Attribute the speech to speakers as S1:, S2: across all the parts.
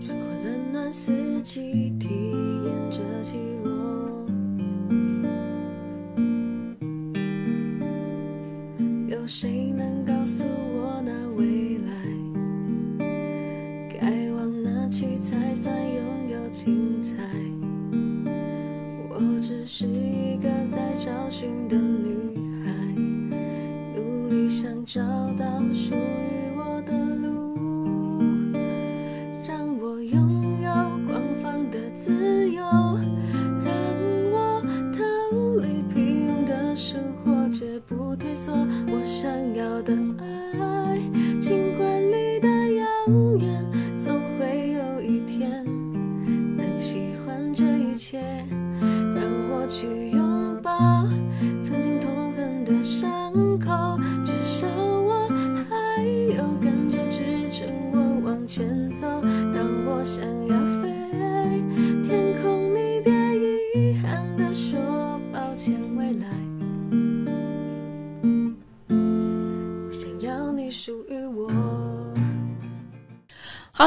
S1: 穿过冷暖四季，体验着起落。有谁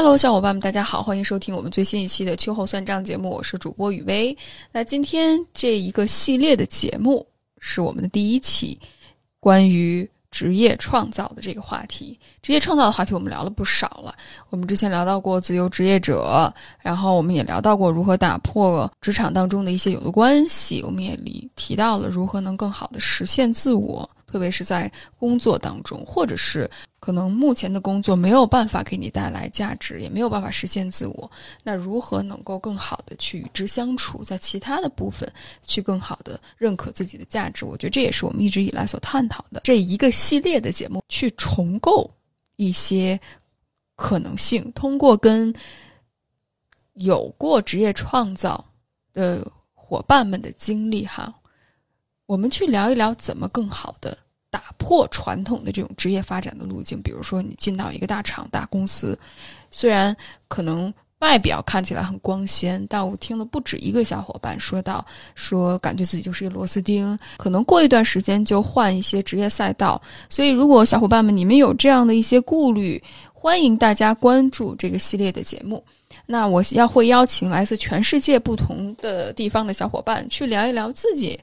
S2: Hello，小伙伴们，大家好，欢迎收听我们最新一期的秋后算账节目，我是主播雨薇。那今天这一个系列的节目是我们的第一期，关于职业创造的这个话题。职业创造的话题我们聊了不少了，我们之前聊到过自由职业者，然后我们也聊到过如何打破职场当中的一些有的关系，我们也提到了如何能更好的实现自我，特别是在工作当中，或者是可能目前的工作没有办法给你带来价值，也没有办法实现自我，那如何能够更好的去与之相处，在其他的部分去更好的认可自己的价值？我觉得这也是我们一直以来所探讨的这一个系列的节目，去重构一些可能性，通过跟有过职业创造的伙伴们的经历哈，我们去聊一聊怎么更好的打破传统的这种职业发展的路径。比如说，你进到一个大厂、大公司，虽然可能外表看起来很光鲜，但我听了不止一个小伙伴说到，说感觉自己就是一个螺丝钉，可能过一段时间就换一些职业赛道。所以，如果小伙伴们你们有这样的一些顾虑，欢迎大家关注这个系列的节目。那我要会邀请来自全世界不同的地方的小伙伴去聊一聊自己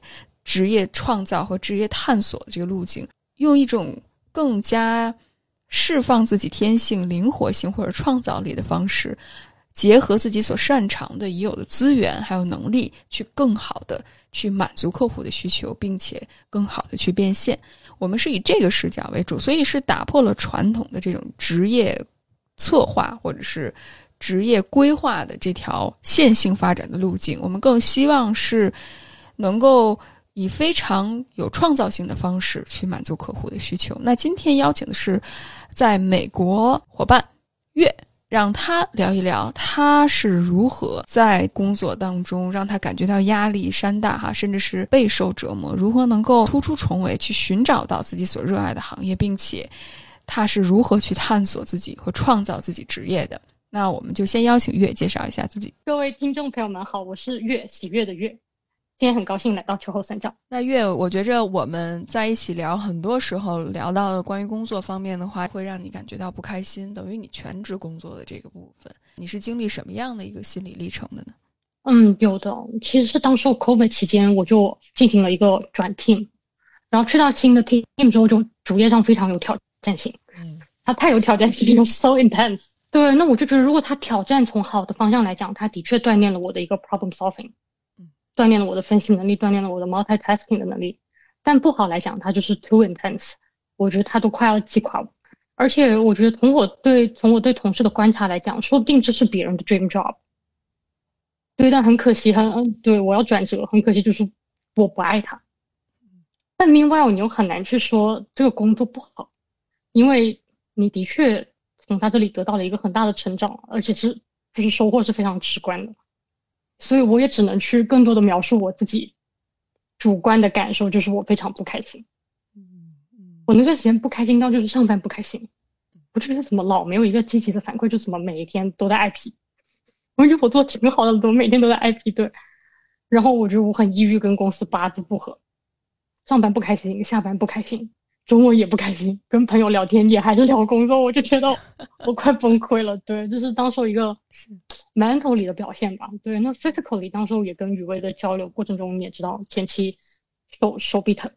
S2: 职业创造和职业探索的这个路径，用一种更加释放自己天性、灵活性或者创造力的方式，结合自己所擅长的已有的资源还有能力，去更好的去满足客户的需求，并且更好的去变现。我们是以这个视角为主，所以是打破了传统的这种职业策划或者是职业规划的这条线性发展的路径。我们更希望是能够以非常有创造性的方式去满足客户的需求。那今天邀请的是在美国伙伴月。让他聊一聊他是如何在工作当中让他感觉到压力山大哈，甚至是备受折磨，如何能够突出重围去寻找到自己所热爱的行业，并且他是如何去探索自己和创造自己职业的。那我们就先邀请月介绍一下自己。
S3: 各位听众朋友们好，我是月喜悦的月。今天很高兴来到秋后算账。
S2: 那月，我觉着我们在一起聊，很多时候聊到的关于工作方面的话，会让你感觉到不开心，等于你全职工作的这个部分，你是经历什么样的一个心理历程的呢？
S3: 嗯，有的，其实是当时 COVID 期间，我就进行了一个转 team，然后去到新的 team 之后，就主业上非常有挑战性。
S2: 嗯，
S3: 它太有挑战性了，so intense。对，那我就觉得，如果它挑战从好的方向来讲，它的确锻炼了我的一个 problem solving。锻炼了我的分析能力，锻炼了我的 multitasking 的能力，但不好来讲，它就是 too intense，我觉得它都快要击垮我。而且我觉得从我对从我对同事的观察来讲，说不定这是别人的 dream job。对，但很可惜，很对我要转折，很可惜就是我不爱他。但 meanwhile 你又很难去说这个工作不好，因为你的确从他这里得到了一个很大的成长，而且是就是收获是非常直观的。所以我也只能去更多的描述我自己主观的感受，就是我非常不开心。我那段时间不开心到就是上班不开心，我这边怎么老没有一个积极的反馈，就怎么每一天都在挨批。我觉得我做挺好的，怎么每天都在挨批？对，然后我觉得我很抑郁，跟公司八字不合，上班不开心，下班不开心，周末也不开心，跟朋友聊天也还是聊工作，我就觉得我快崩溃了。对，这是当时一个 mental 里的表现吧。对，那 physically 当时也跟雨薇的交流过程中，你也知道前期手手臂疼，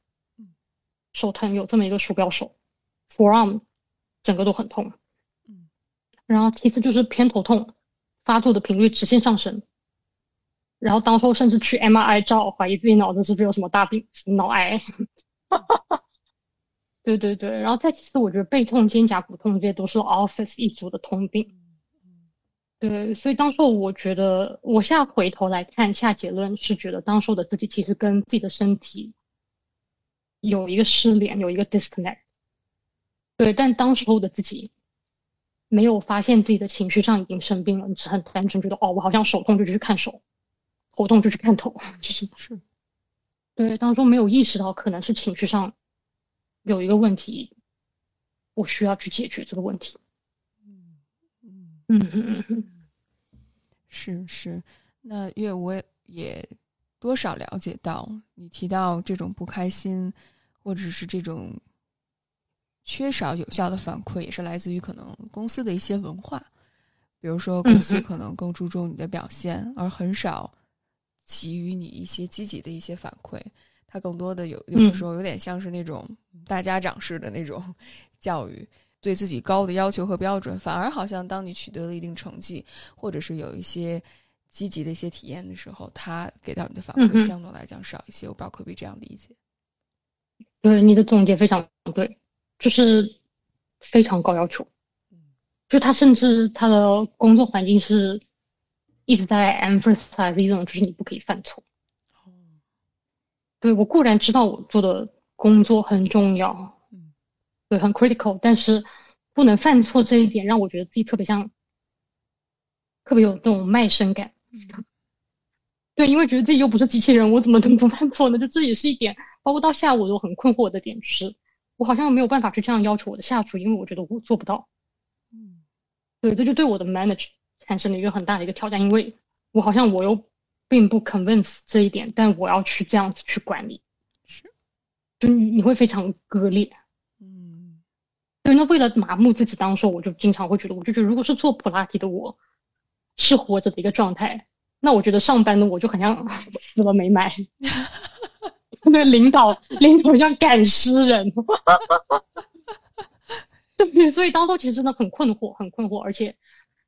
S3: 手疼有这么一个鼠标手，forearm 整个都很痛。嗯，然后其次就是偏头痛，发作的频率直线上升。然后当时甚至去 MRI 照，怀疑自己脑子是不是有什么大病，什么脑癌。对对对，然后再其次，我觉得背痛、肩胛骨痛这些都是 Office 一族的通病。对，所以当时我觉得，我现在回头来看下结论是觉得，当时的自己其实跟自己的身体有一个失联，有一个 disconnect。对，但当时候的自己没有发现自己的情绪上已经生病了，只是很单纯觉得，哦，我好像手痛就去看手，头痛就去看头，就是是。对，当中没有意识到可能是情绪上有一个问题，我需要去解决这个问题。嗯嗯嗯嗯
S2: 是是。那因为我也多少了解到，你提到这种不开心，或者是这种缺少有效的反馈，也是来自于可能公司的一些文化，比如说公司可能更注重你的表现，而很少。给予你一些积极的一些反馈，它更多的有有的时候有点像是那种大家长式的那种 教育，对自己高的要求和标准，反而好像当你取得了一定成绩，或者是有一些积极的一些体验的时候，他给到你的反馈相对来讲少一些。我不知道可不可以这样理解？
S3: 对，你的总结非常对，就是非常高要求，就他甚至他的工作环境是。一直在 emphasize 一种，就是你不可以犯错。对我固然知道我做的工作很重要，对，很 critical，但是不能犯错这一点让我觉得自己特别像，特别有那种卖身感。对，因为觉得自己又不是机器人，我怎么能不犯错呢？就这也是一点，包括到下午我都很困惑的点，是我好像没有办法去这样要求我的下属，因为我觉得我做不到。嗯，对，这就对我的 manager。产生了一个很大的一个挑战，因为我好像我又并不 convince 这一点，但我要去这样子去管理，是，就你会非常割裂，嗯，对。那为了麻木自己，当时我就经常会觉得，我就觉得如果是做普拉提的我，是活着的一个状态，那我觉得上班的我就很像 死了没埋，那领导领导像赶尸人，对，所以当时其实真的很困惑，很困惑，而且。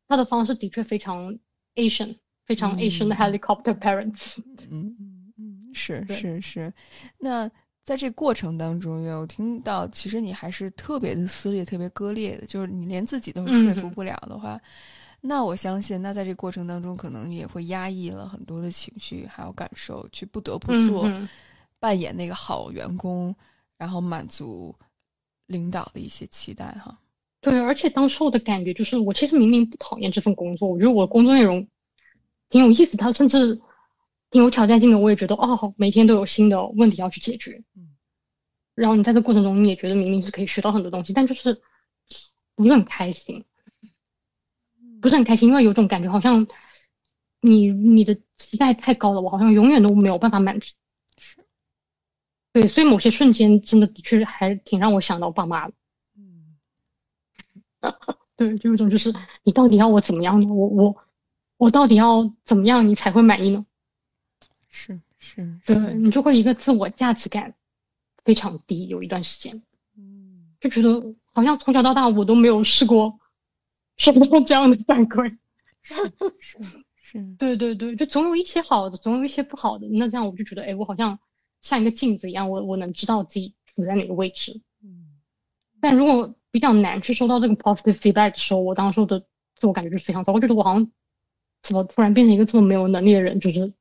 S3: 他的方式的确非常 Asian，非常 Asian 的 helicopter parents。
S2: 嗯嗯嗯，是是是。那在这过程当中，有听到其实你还是特别的撕裂、特别割裂的，就是你连自己都说服不了的话，那我相信，那在这过程当中，可能也会压抑了很多的情绪还有感受，去不得不做扮演那个好员工，然后满足领导的一些期待哈。
S3: 对，而且当时我的感觉就是，我其实明明不讨厌这份工作，我觉得我工作内容挺有意思，它甚至挺有挑战性的。我也觉得，哦，每天都有新的问题要去解决。嗯。然后你在这过程中，你也觉得明明是可以学到很多东西，但就是不是很开心，不是很开心，因为有种感觉，好像你你的期待太高了，我好像永远都没有办法满足。是。对，所以某些瞬间，真的的确还挺让我想到爸妈的。对，就有一种就是你到底要我怎么样呢？我我我到底要怎么样你才会满意呢？
S2: 是是，
S3: 对你就会一个自我价值感非常低，有一段时间，嗯，就觉得好像从小到大我都没有试过收到这样的反馈，
S2: 是是是，
S3: 对对对，就总有一些好的，总有一些不好的。那这样我就觉得，哎，我好像像一个镜子一样，我我能知道自己处在哪个位置，嗯，但如果。比较难去收到这个 positive feedback 的时候，我当时的自我感觉就是非常糟。我觉得我好像怎么突然变成一个这么没有能力的人，就是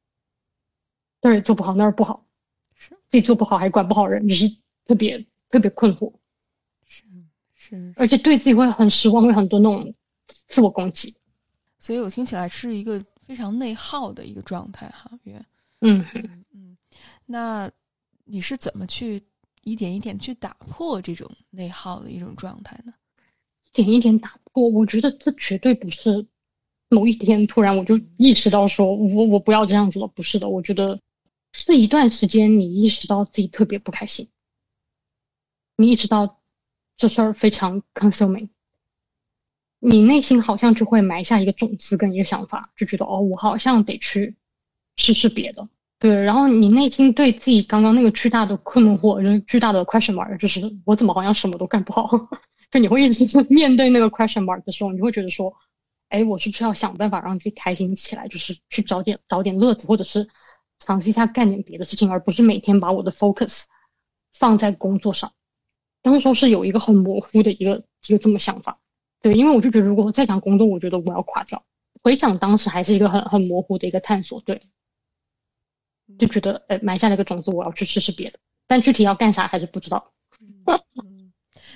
S3: 这儿也做不好，那儿不好，是自己做不好还管不好人，就是特别特别困惑。
S2: 是是，
S3: 而且对自己会很失望，会很多那种自我攻击。
S2: 所以我听起来是一个非常内耗的一个状态哈，
S3: 约。嗯
S2: 嗯，那你是怎么去？一点一点去打破这种内耗的一种状态呢？
S3: 一点一点打破，我觉得这绝对不是某一天突然我就意识到说我我不要这样子了，不是的。我觉得是一段时间你意识到自己特别不开心，你意识到这事儿非常 consuming，你内心好像就会埋下一个种子跟一个想法，就觉得哦，我好像得去试试别的。对，然后你内心对自己刚刚那个巨大的困惑，就是巨大的 question mark，就是我怎么好像什么都干不好？就你会一直面对那个 question mark 的时候，你会觉得说，哎，我是不是要想办法让自己开心起来？就是去找点找点乐子，或者是尝试一下干点别的事情，而不是每天把我的 focus 放在工作上。当时是有一个很模糊的一个一个这么想法，对，因为我就觉得如果再讲工作，我觉得我要垮掉。回想当时还是一个很很模糊的一个探索，对。就觉得，呃，埋下那个种子，我要去试试别的，但具体要干啥还是不知道。
S2: 嗯，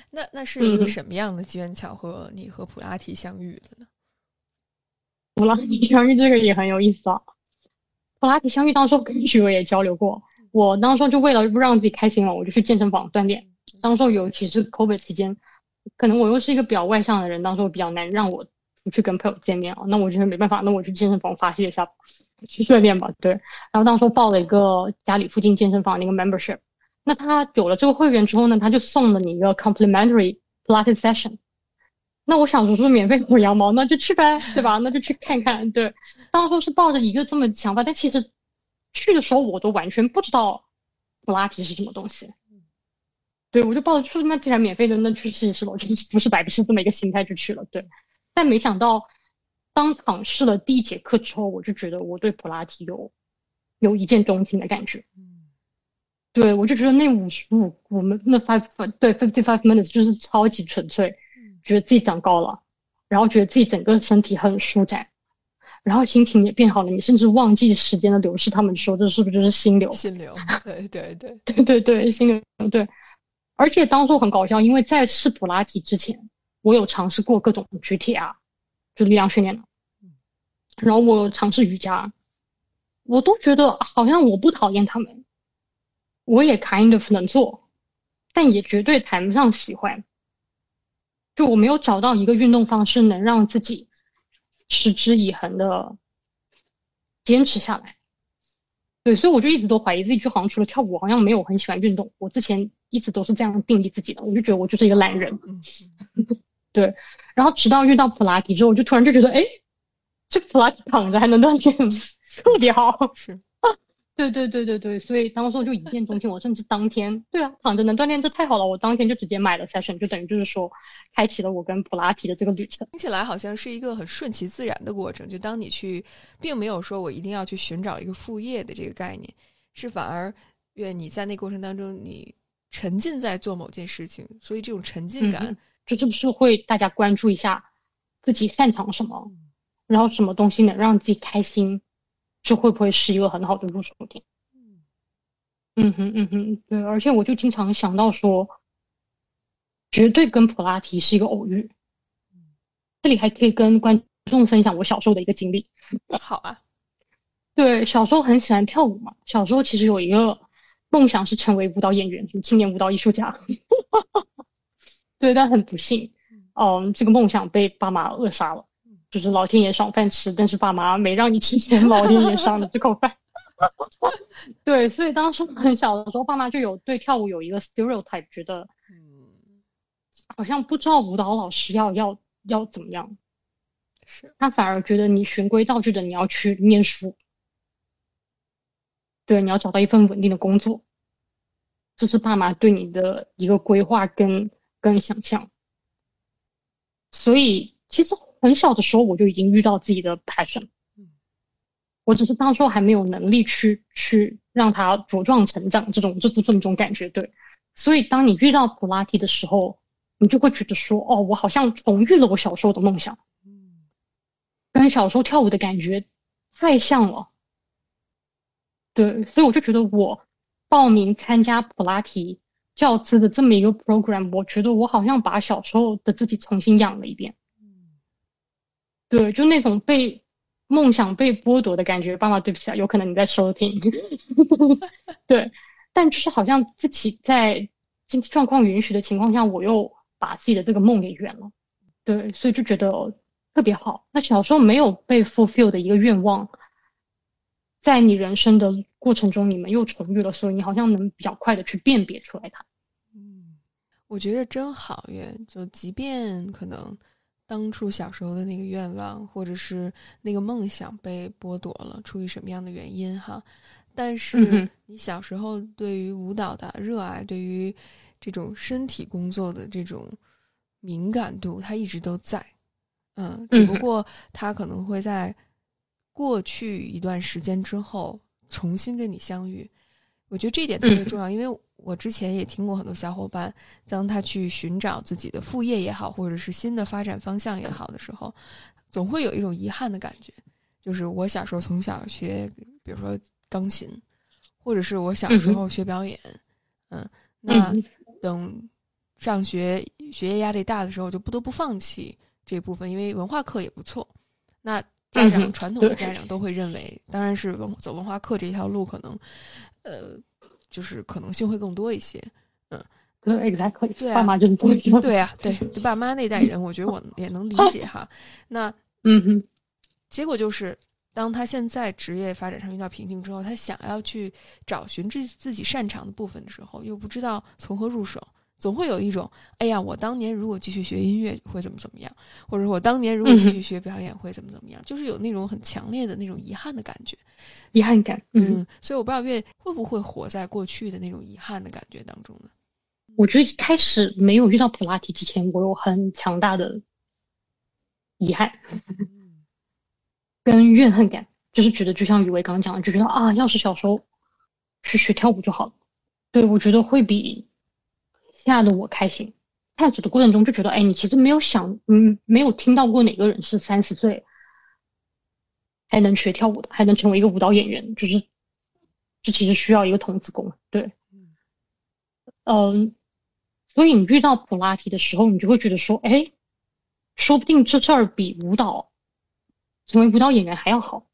S2: 那那是一个什么样的机缘巧合，你和普拉提相遇的呢？
S3: 普拉提相遇这个也很有意思啊。普拉提相遇当时跟许巍也交流过，我当时就为了不让自己开心了，我就去健身房锻炼。当时尤其是 COVID 期间，可能我又是一个比较外向的人，当时我比较难让我出去跟朋友见面啊。那我觉得没办法，那我去健身房发泄一下。去锻炼吧，对。然后当时报了一个家里附近健身房的一个 membership，那他有了这个会员之后呢，他就送了你一个 complimentary Pilates session。那我想说是免费薅羊毛，那就去呗，对吧？那就去看看。对，当初是抱着一个这么想法，但其实去的时候我都完全不知道普拉提是什么东西。对，我就抱着说那既然免费的，那去试一试吧，我就是不是白不是这么一个心态就去了。对，但没想到。当场试了第一节课之后，我就觉得我对普拉提有有一见钟情的感觉。嗯，对我就觉得那五十五，我们那 five 对 fifty five minutes 就是超级纯粹，觉得自己长高了，然后觉得自己整个身体很舒展，然后心情也变好了。你甚至忘记时间的流逝，他们说这是不是就是心流？
S2: 心流，对对对
S3: 对对对，心流对。而且当初很搞笑，因为在试普拉提之前，我有尝试过各种举铁啊。就力量训练的，然后我尝试瑜伽，我都觉得好像我不讨厌他们，我也 kind of 能做，但也绝对谈不上喜欢。就我没有找到一个运动方式能让自己持之以恒的坚持下来。对，所以我就一直都怀疑自己，就好像除了跳舞，好像没有很喜欢运动。我之前一直都是这样定义自己的，我就觉得我就是一个懒人。对，然后直到遇到普拉提之后，我就突然就觉得，哎，这个普拉提躺着还能锻炼，特别好。
S2: 是
S3: 啊，对对对对对，所以当时我就一见钟情。我甚至当天，对啊，躺着能锻炼，这太好了。我当天就直接买了 session，就等于就是说，开启了我跟普拉提的这个旅程。
S2: 听起来好像是一个很顺其自然的过程。就当你去，并没有说我一定要去寻找一个副业的这个概念，是反而愿你在那过程当中，你沉浸在做某件事情，所以这种沉浸感。
S3: 就是不是会大家关注一下自己擅长什么，然后什么东西能让自己开心，这会不会是一个很好的入手点？嗯哼嗯哼，对，而且我就经常想到说，绝对跟普拉提是一个偶遇。这里还可以跟观众分享我小时候的一个经历。
S2: 好啊，
S3: 对，小时候很喜欢跳舞嘛，小时候其实有一个梦想是成为舞蹈演员，就青年舞蹈艺术家。对，但很不幸，嗯，这个梦想被爸妈扼杀了。就是老天爷赏饭吃，但是爸妈没让你吃钱，老天爷赏你这口饭。对，所以当时很小的时候，爸妈就有对跳舞有一个 stereotype，觉得，嗯，好像不知道舞蹈老师要要要怎么样。
S2: 是，
S3: 他反而觉得你循规蹈矩的，你要去念书。对，你要找到一份稳定的工作。这是爸妈对你的一个规划跟。跟想象，所以其实很小的时候我就已经遇到自己的 passion，我只是当初还没有能力去去让它茁壮成长，这种就是这么种感觉，对。所以当你遇到普拉提的时候，你就会觉得说，哦，我好像重遇了我小时候的梦想，跟小时候跳舞的感觉太像了，对。所以我就觉得我报名参加普拉提。教资的这么一个 program，我觉得我好像把小时候的自己重新养了一遍。对，就那种被梦想被剥夺的感觉。爸妈，对不起啊，有可能你在收听。对，但就是好像自己在经济状况允许的情况下，我又把自己的这个梦给圆了。对，所以就觉得特别好。那小时候没有被 fulfill 的一个愿望，在你人生的。过程中你们又重遇了，所以你好像能比较快的去辨别出来它。
S2: 嗯，我觉得真好月，就即便可能当初小时候的那个愿望或者是那个梦想被剥夺了，出于什么样的原因哈，但是你小时候对于舞蹈的热爱，对于这种身体工作的这种敏感度，它一直都在。嗯，只不过它可能会在过去一段时间之后重新跟你相遇。我觉得这一点特别重要，因为。我之前也听过很多小伙伴，当他去寻找自己的副业也好，或者是新的发展方向也好的时候，总会有一种遗憾的感觉，就是我小时候从小学，比如说钢琴，或者是我小时候学表演，嗯，那等上学学业压力大的时候，就不得不放弃这部分，因为文化课也不错。那家长传统的家长都会认为，当然是文走文化课这条路可能，呃。就是可能性会更多一些，嗯，
S3: 对，exactly，
S2: 对，
S3: 爸妈就是
S2: 对啊，对，爸妈那代人，我觉得我也能理解哈。那，
S3: 嗯嗯，
S2: 结果就是，当他现在职业发展上遇到瓶颈之后，他想要去找寻自自己擅长的部分的时候，又不知道从何入手。总会有一种，哎呀，我当年如果继续学音乐会怎么怎么样，或者我当年如果继续学表演会怎么怎么样，就是有那种很强烈的那种遗憾的感觉，
S3: 遗憾感。
S2: 嗯，所以我不知道月会不会活在过去的那种遗憾的感觉当中呢？
S3: 我觉得一开始没有遇到普拉提之前，我有很强大的遗憾 跟怨恨感，就是觉得就像雨薇刚刚讲的，就觉得啊，要是小时候去学跳舞就好了。对，我觉得会比。现在的我开心，探索的过程中就觉得，哎，你其实没有想，嗯，没有听到过哪个人是三十岁还能学跳舞的，还能成为一个舞蹈演员，就是这其实需要一个童子功，对，嗯，所以你遇到普拉提的时候，你就会觉得说，哎，说不定这事儿比舞蹈成为舞蹈演员还要好，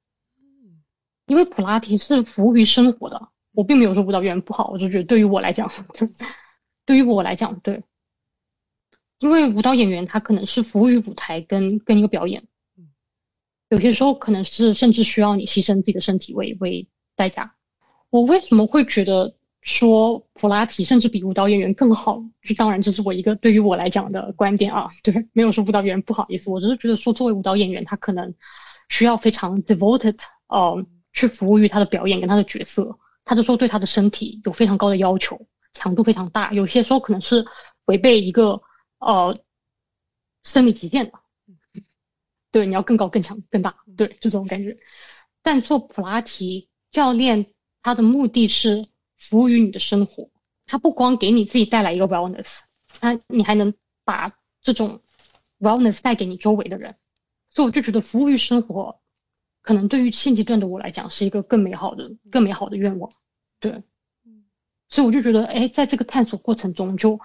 S3: 因为普拉提是服务于生活的，我并没有说舞蹈演员不好，我就觉得对于我来讲。对于我来讲，对，因为舞蹈演员他可能是服务于舞台跟跟一个表演，有些时候可能是甚至需要你牺牲自己的身体为为代价。我为什么会觉得说普拉提甚至比舞蹈演员更好？就当然这是我一个对于我来讲的观点啊，对，没有说舞蹈演员不好意思，我只是觉得说作为舞蹈演员，他可能需要非常 devoted 哦，去服务于他的表演跟他的角色，他就说对他的身体有非常高的要求。强度非常大，有些时候可能是违背一个呃生理极限的。对，你要更高、更强、更大，对，就这种感觉。但做普拉提教练，他的目的是服务于你的生活，他不光给你自己带来一个 wellness，他你还能把这种 wellness 带给你周围的人。所以我就觉得服务于生活，可能对于现阶段的我来讲是一个更美好的、更美好的愿望。对。所以我就觉得，哎，在这个探索过程中，就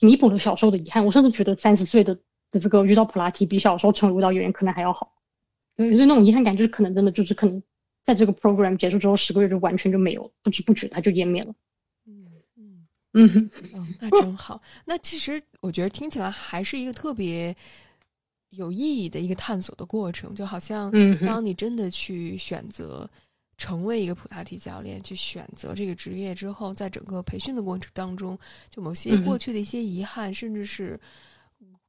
S3: 弥补了小时候的遗憾。我甚至觉得三十岁的的这个遇到普拉提，比小时候成为舞蹈演员可能还要好。所以那种遗憾感，就是可能真的就是可能，在这个 program 结束之后十个月就完全就没有，不知不觉它就湮灭了。
S2: 嗯嗯
S3: 嗯
S2: 嗯，那真好。那其实我觉得听起来还是一个特别有意义的一个探索的过程，就好像当你真的去选择。成为一个普拉提教练，去选择这个职业之后，在整个培训的过程当中，就某些过去的一些遗憾，甚至是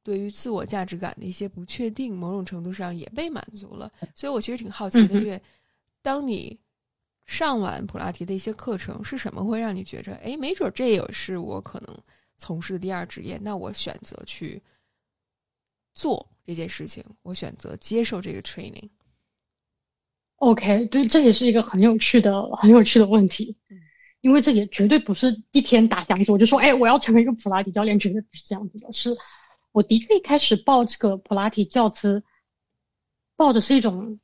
S2: 对于自我价值感的一些不确定，某种程度上也被满足了。所以我其实挺好奇的，因为当你上完普拉提的一些课程，是什么会让你觉着，哎，没准这也是我可能从事的第二职业？那我选择去做这件事情，我选择接受这个 training。
S3: OK，对，这也是一个很有趣的、很有趣的问题，因为这也绝对不是一天打响指我就说，哎，我要成为一个普拉提教练，绝对不是这样子的。是，我的确一开始报这个普拉提教资，抱的是一种，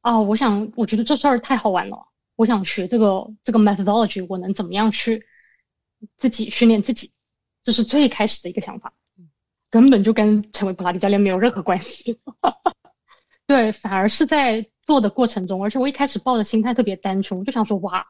S3: 啊，我想，我觉得这事儿太好玩了，我想学这个这个 methodology，我能怎么样去自己训练自己，这是最开始的一个想法，根本就跟成为普拉提教练没有任何关系。对，反而是在。做的过程中，而且我一开始抱的心态特别单纯，我就想说，哇，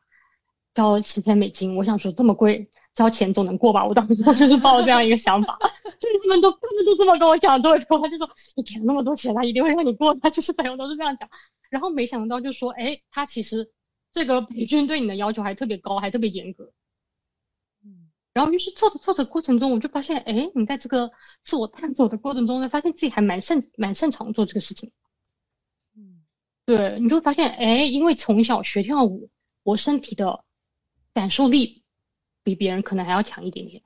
S3: 交七千美金，我想说这么贵，交钱总能过吧？我当时 就是抱这样一个想法，就是他们都他们都这么跟我讲，作为朋友，他就说你给了那么多钱，他一定会让你过，他 就是朋友都是这样讲。然后没想到就说，哎，他其实这个培训对你的要求还特别高，还特别严格。然后于是做着做着过程中，我就发现，哎，你在这个自我探索的过程中，呢，发现自己还蛮擅蛮擅长做这个事情。嗯，对，你就发现，哎，因为从小学跳舞，我身体的感受力比别人可能还要强一点点。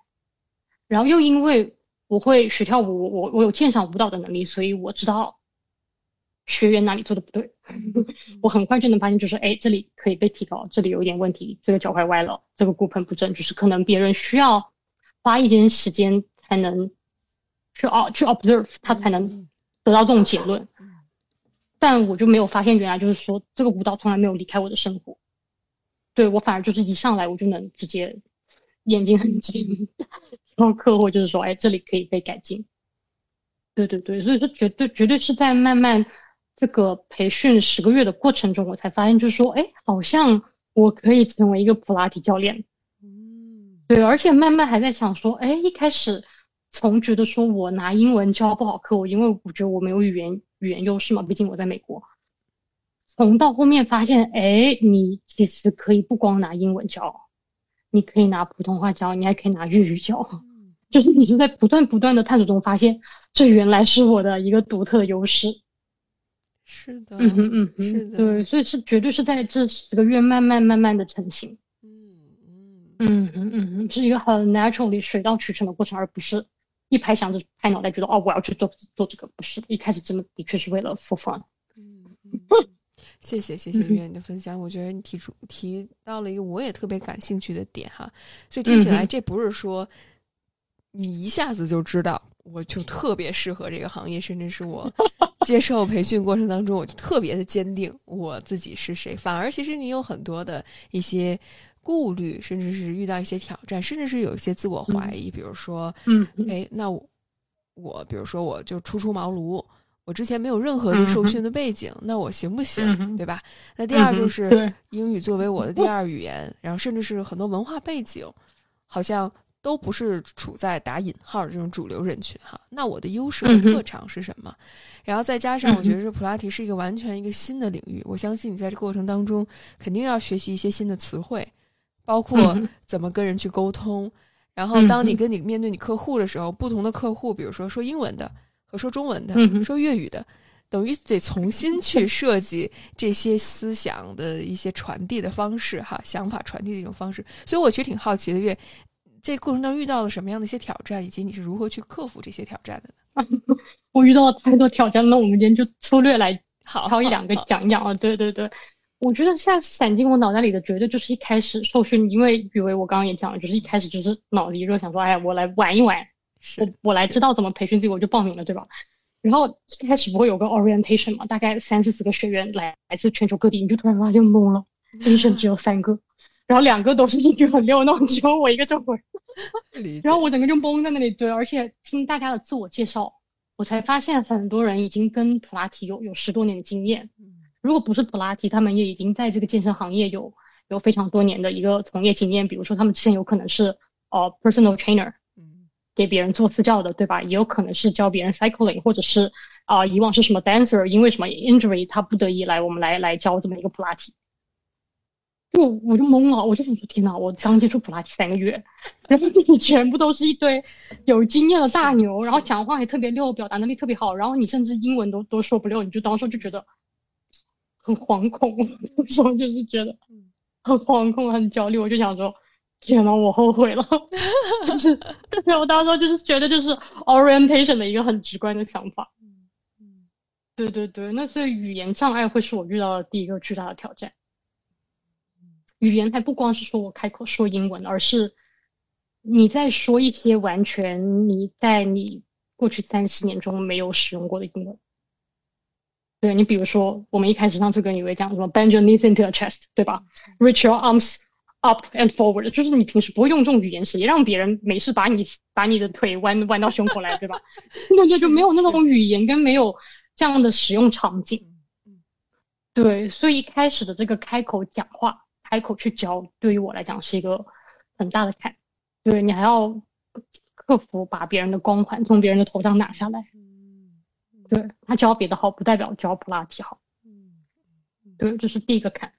S3: 然后又因为我会学跳舞，我我有鉴赏舞蹈的能力，所以我知道。学员哪里做的不对，我很快就能发现，就是哎，这里可以被提高，这里有一点问题，这个脚踝歪了，这个骨盆不正，就是可能别人需要花一点时间才能去哦去 observe，他才能得到这种结论。但我就没有发现，原来就是说这个舞蹈从来没有离开我的生活，对我反而就是一上来我就能直接眼睛很尖，然后客户就是说，哎，这里可以被改进。对对对，所以说绝对绝对是在慢慢。这个培训十个月的过程中，我才发现，就是说，哎，好像我可以成为一个普拉提教练。嗯，对，而且慢慢还在想说，哎，一开始从觉得说我拿英文教不好课，我因为我觉得我没有语言语言优势嘛，毕竟我在美国。从到后面发现，哎，你其实可以不光拿英文教，你可以拿普通话教，你还可以拿粤语教，就是你是在不断不断的探索中发现，这原来是我的一个独特的优势。
S2: 是的，
S3: 嗯哼嗯
S2: 哼，是的，
S3: 对，所以是绝对是在这十个月慢慢慢慢的成型，
S2: 嗯嗯
S3: 嗯嗯嗯嗯，是一个很 naturally 水到渠成的过程，而不是一拍想着拍脑袋觉得哦我要去做做这个，不是的，一开始真的的确是为了 for fun。
S2: 嗯，谢谢谢谢月你的分享，我觉得你提出提到了一个我也特别感兴趣的点哈，所以听起来这不是说你一下子就知道。我就特别适合这个行业，甚至是我 接受培训过程当中，我就特别的坚定我自己是谁。反而，其实你有很多的一些顾虑，甚至是遇到一些挑战，甚至是有一些自我怀疑。比如说，
S3: 嗯，
S2: 哎，那我，我，比如说，我就初出茅庐，我之前没有任何的受训的背景，那我行不行？对吧？那第二就是英语作为我的 第二语言，然后甚至是很多文化背景，好像。都不是处在打引号的这种主流人群哈，那我的优势和特长是什么？然后再加上我觉得这普拉提是一个完全一个新的领域，我相信你在这过程当中肯定要学习一些新的词汇，包括 怎么跟人去沟通。然后当你跟你面对你客户的时候，不同的客户，比如说说英文的和说中文的、说粤语的，等于得重新去设计这些思想的一些传递的方式哈，想法传递的一种方式。所以我其实挺好奇的，月。这过程中遇到了什么样的一些挑战，以及你是如何去克服这些挑战的呢？
S3: 我遇到了太多挑战，那我们今天就粗略来好挑一两个讲讲啊。对对对，我觉得现在闪进我脑袋里的绝对就是一开始受训，因为以为我刚刚也讲了，就是一开始就是脑子一热，想说哎，我来玩一玩，我我来知道怎么培训自己，我就报名了，对吧？然后一开始不会有个 orientation 嘛，大概三四十个学员来来自全球各地，你就突然发现懵了，医生只有三个。然后两个都是 英语很溜，那只有我一个中文。然后我整个就懵在那里。对，而且听大家的自我介绍，我才发现很多人已经跟普拉提有有十多年的经验。如果不是普拉提，他们也已经在这个健身行业有有非常多年的一个从业经验。比如说，他们之前有可能是呃 personal trainer，给别人做私教的，对吧？也有可能是教别人 cycling，或者是啊以往是什么 dancer，因为什么 injury，他不得已来我们来来教这么一个普拉提。就我就懵了，我就想说天呐，我刚接触普拉提三个月，然后这里全部都是一堆有经验的大牛，然后讲话也特别溜，表达能力特别好，然后你甚至英文都都说不溜，你就当时就觉得很惶恐，那时候就是觉得很惶恐、很焦虑，我就想说天呐，我后悔了，就是我当时就是觉得就是 orientation 的一个很直观的想法，对对对，那所以语言障碍会是我遇到的第一个巨大的挑战。语言还不光是说我开口说英文，而是你在说一些完全你在你过去三十年中没有使用过的英文。对你，比如说我们一开始上次跟以为讲什么 bend your knees into your chest，对吧？reach your arms up and forward，就是你平时不会用这种语言时，也让别人没事把你把你的腿弯弯到胸口来，对吧？那就就没有那种语言跟没有这样的使用场景。对，所以一开始的这个开口讲话。开口去教，对于我来讲是一个很大的坎。对你还要克服把别人的光环从别人的头上拿下来。对他教别的好，不代表教普拉提好。对，这是第一个坎。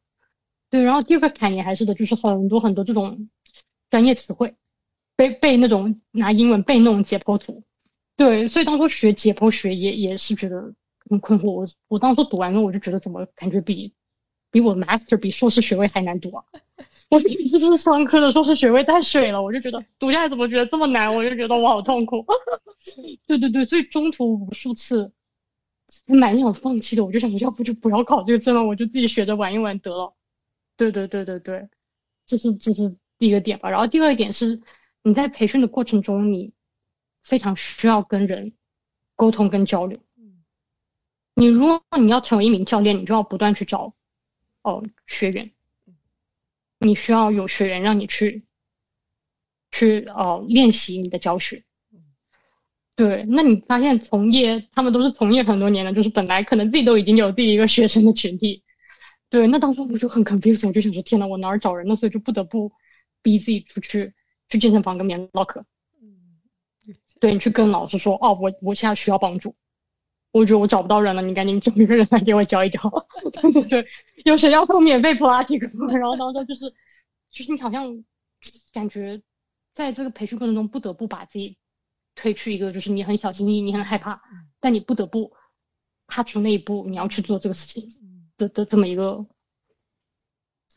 S3: 对，然后第二个坎也还是的，就是很多很多这种专业词汇。背背那种拿英文背那种解剖图，对，所以当初学解剖学也也是觉得很困惑。我我当初读完了，我就觉得怎么感觉比比我 master 比硕士学位还难读啊！我就是商科的硕士学位太水了，我就觉得读下来怎么觉得这么难，我就觉得我好痛苦。对对对，所以中途无数次蛮想放弃的，我就想要不就不要考这个证了，我就自己学着玩一玩得了。对对对对对，这是这是第一个点吧。然后第二个点是。你在培训的过程中，你非常需要跟人沟通跟交流。你如果你要成为一名教练，你就要不断去找哦学员。你需要有学员让你去去哦练习你的教学。对，那你发现从业他们都是从业很多年了，就是本来可能自己都已经有自己一个学生的群体。对，那当时我就很 confused，我就想说天呐，我哪儿找人呢？所以就不得不逼自己出去。去健身房跟别人唠嗑，嗯，对你去跟老师说哦，我我现在需要帮助，我觉得我找不到人了，你赶紧找一个人来给我教一教。对对对，有谁要送免费普拉提课？然后当时就是，就是你好像感觉在这个培训过程中不得不把自己推去一个就是你很小心翼翼、你很害怕，但你不得不踏出那一步，你要去做这个事情的的这么一个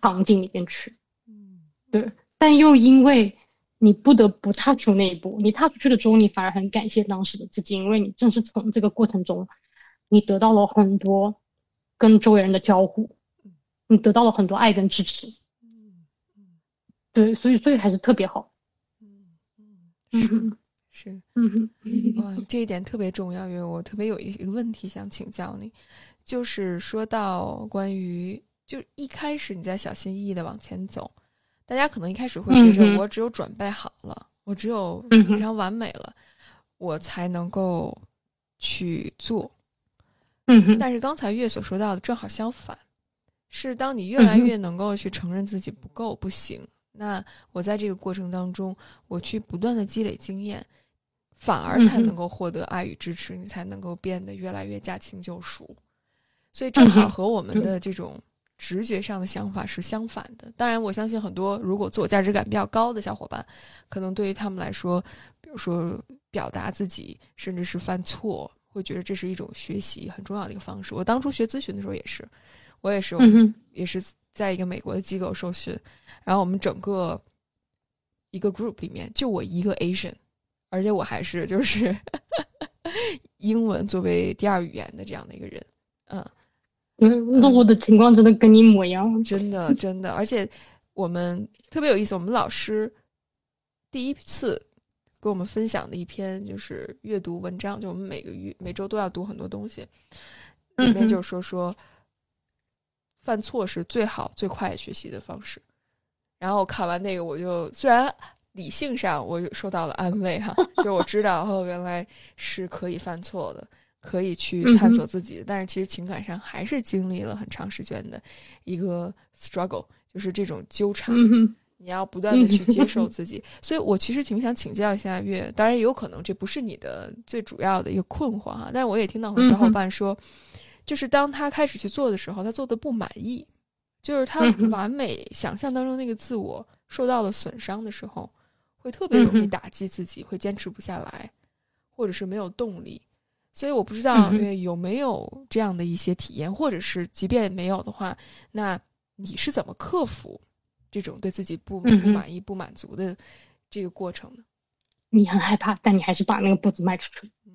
S3: 场景里边去。嗯，对，但又因为。你不得不踏出那一步，你踏出去了之后，你反而很感谢当时的自己，因为你正是从这个过程中，你得到了很多跟周围人的交互，你得到了很多爱跟支持。对，所以所以还是特别好。
S2: 嗯 是。嗯哇，这一点特别重要，因为我特别有一个问题想请教你，就是说到关于，就一开始你在小心翼翼的往前走。大家可能一开始会觉得，我只有准备好了，我只有非常完美了，我才能够去做。
S3: 嗯
S2: 但是刚才月所说到的正好相反，是当你越来越能够去承认自己不够、不行，那我在这个过程当中，我去不断的积累经验，反而才能够获得爱与支持，你才能够变得越来越驾轻就熟。所以正好和我们的这种。直觉上的想法是相反的。当然，我相信很多如果自我价值感比较高的小伙伴，可能对于他们来说，比如说表达自己，甚至是犯错，会觉得这是一种学习很重要的一个方式。我当初学咨询的时候也是，我也是，也是在一个美国的机构受训，然后我们整个一个 group 里面就我一个 Asian，而且我还是就是 英文作为第二语言的这样的一个人，嗯。
S3: 嗯，那我的情况真的跟你一模一样，
S2: 真的真的，而且我们特别有意思，我们老师第一次给我们分享的一篇就是阅读文章，就我们每个月每周都要读很多东西，里面就说说犯错是最好最快学习的方式。然后看完那个，我就虽然理性上我受到了安慰哈，就我知道哦，原来是可以犯错的。可以去探索自己，但是其实情感上还是经历了很长时间的一个 struggle，就是这种纠缠。你要不断的去接受自己，所以我其实挺想请教一下月，当然也有可能这不是你的最主要的一个困惑哈，但是我也听到很多小伙伴说，就是当他开始去做的时候，他做的不满意，就是他完美想象当中那个自我受到了损伤的时候，会特别容易打击自己，会坚持不下来，或者是没有动力。所以我不知道有没有这样的一些体验，或者是即便没有的话，那你是怎么克服这种对自己不不满意、不满足的这个过程呢？
S3: 你很害怕，但你还是把那个步子迈出去。嗯，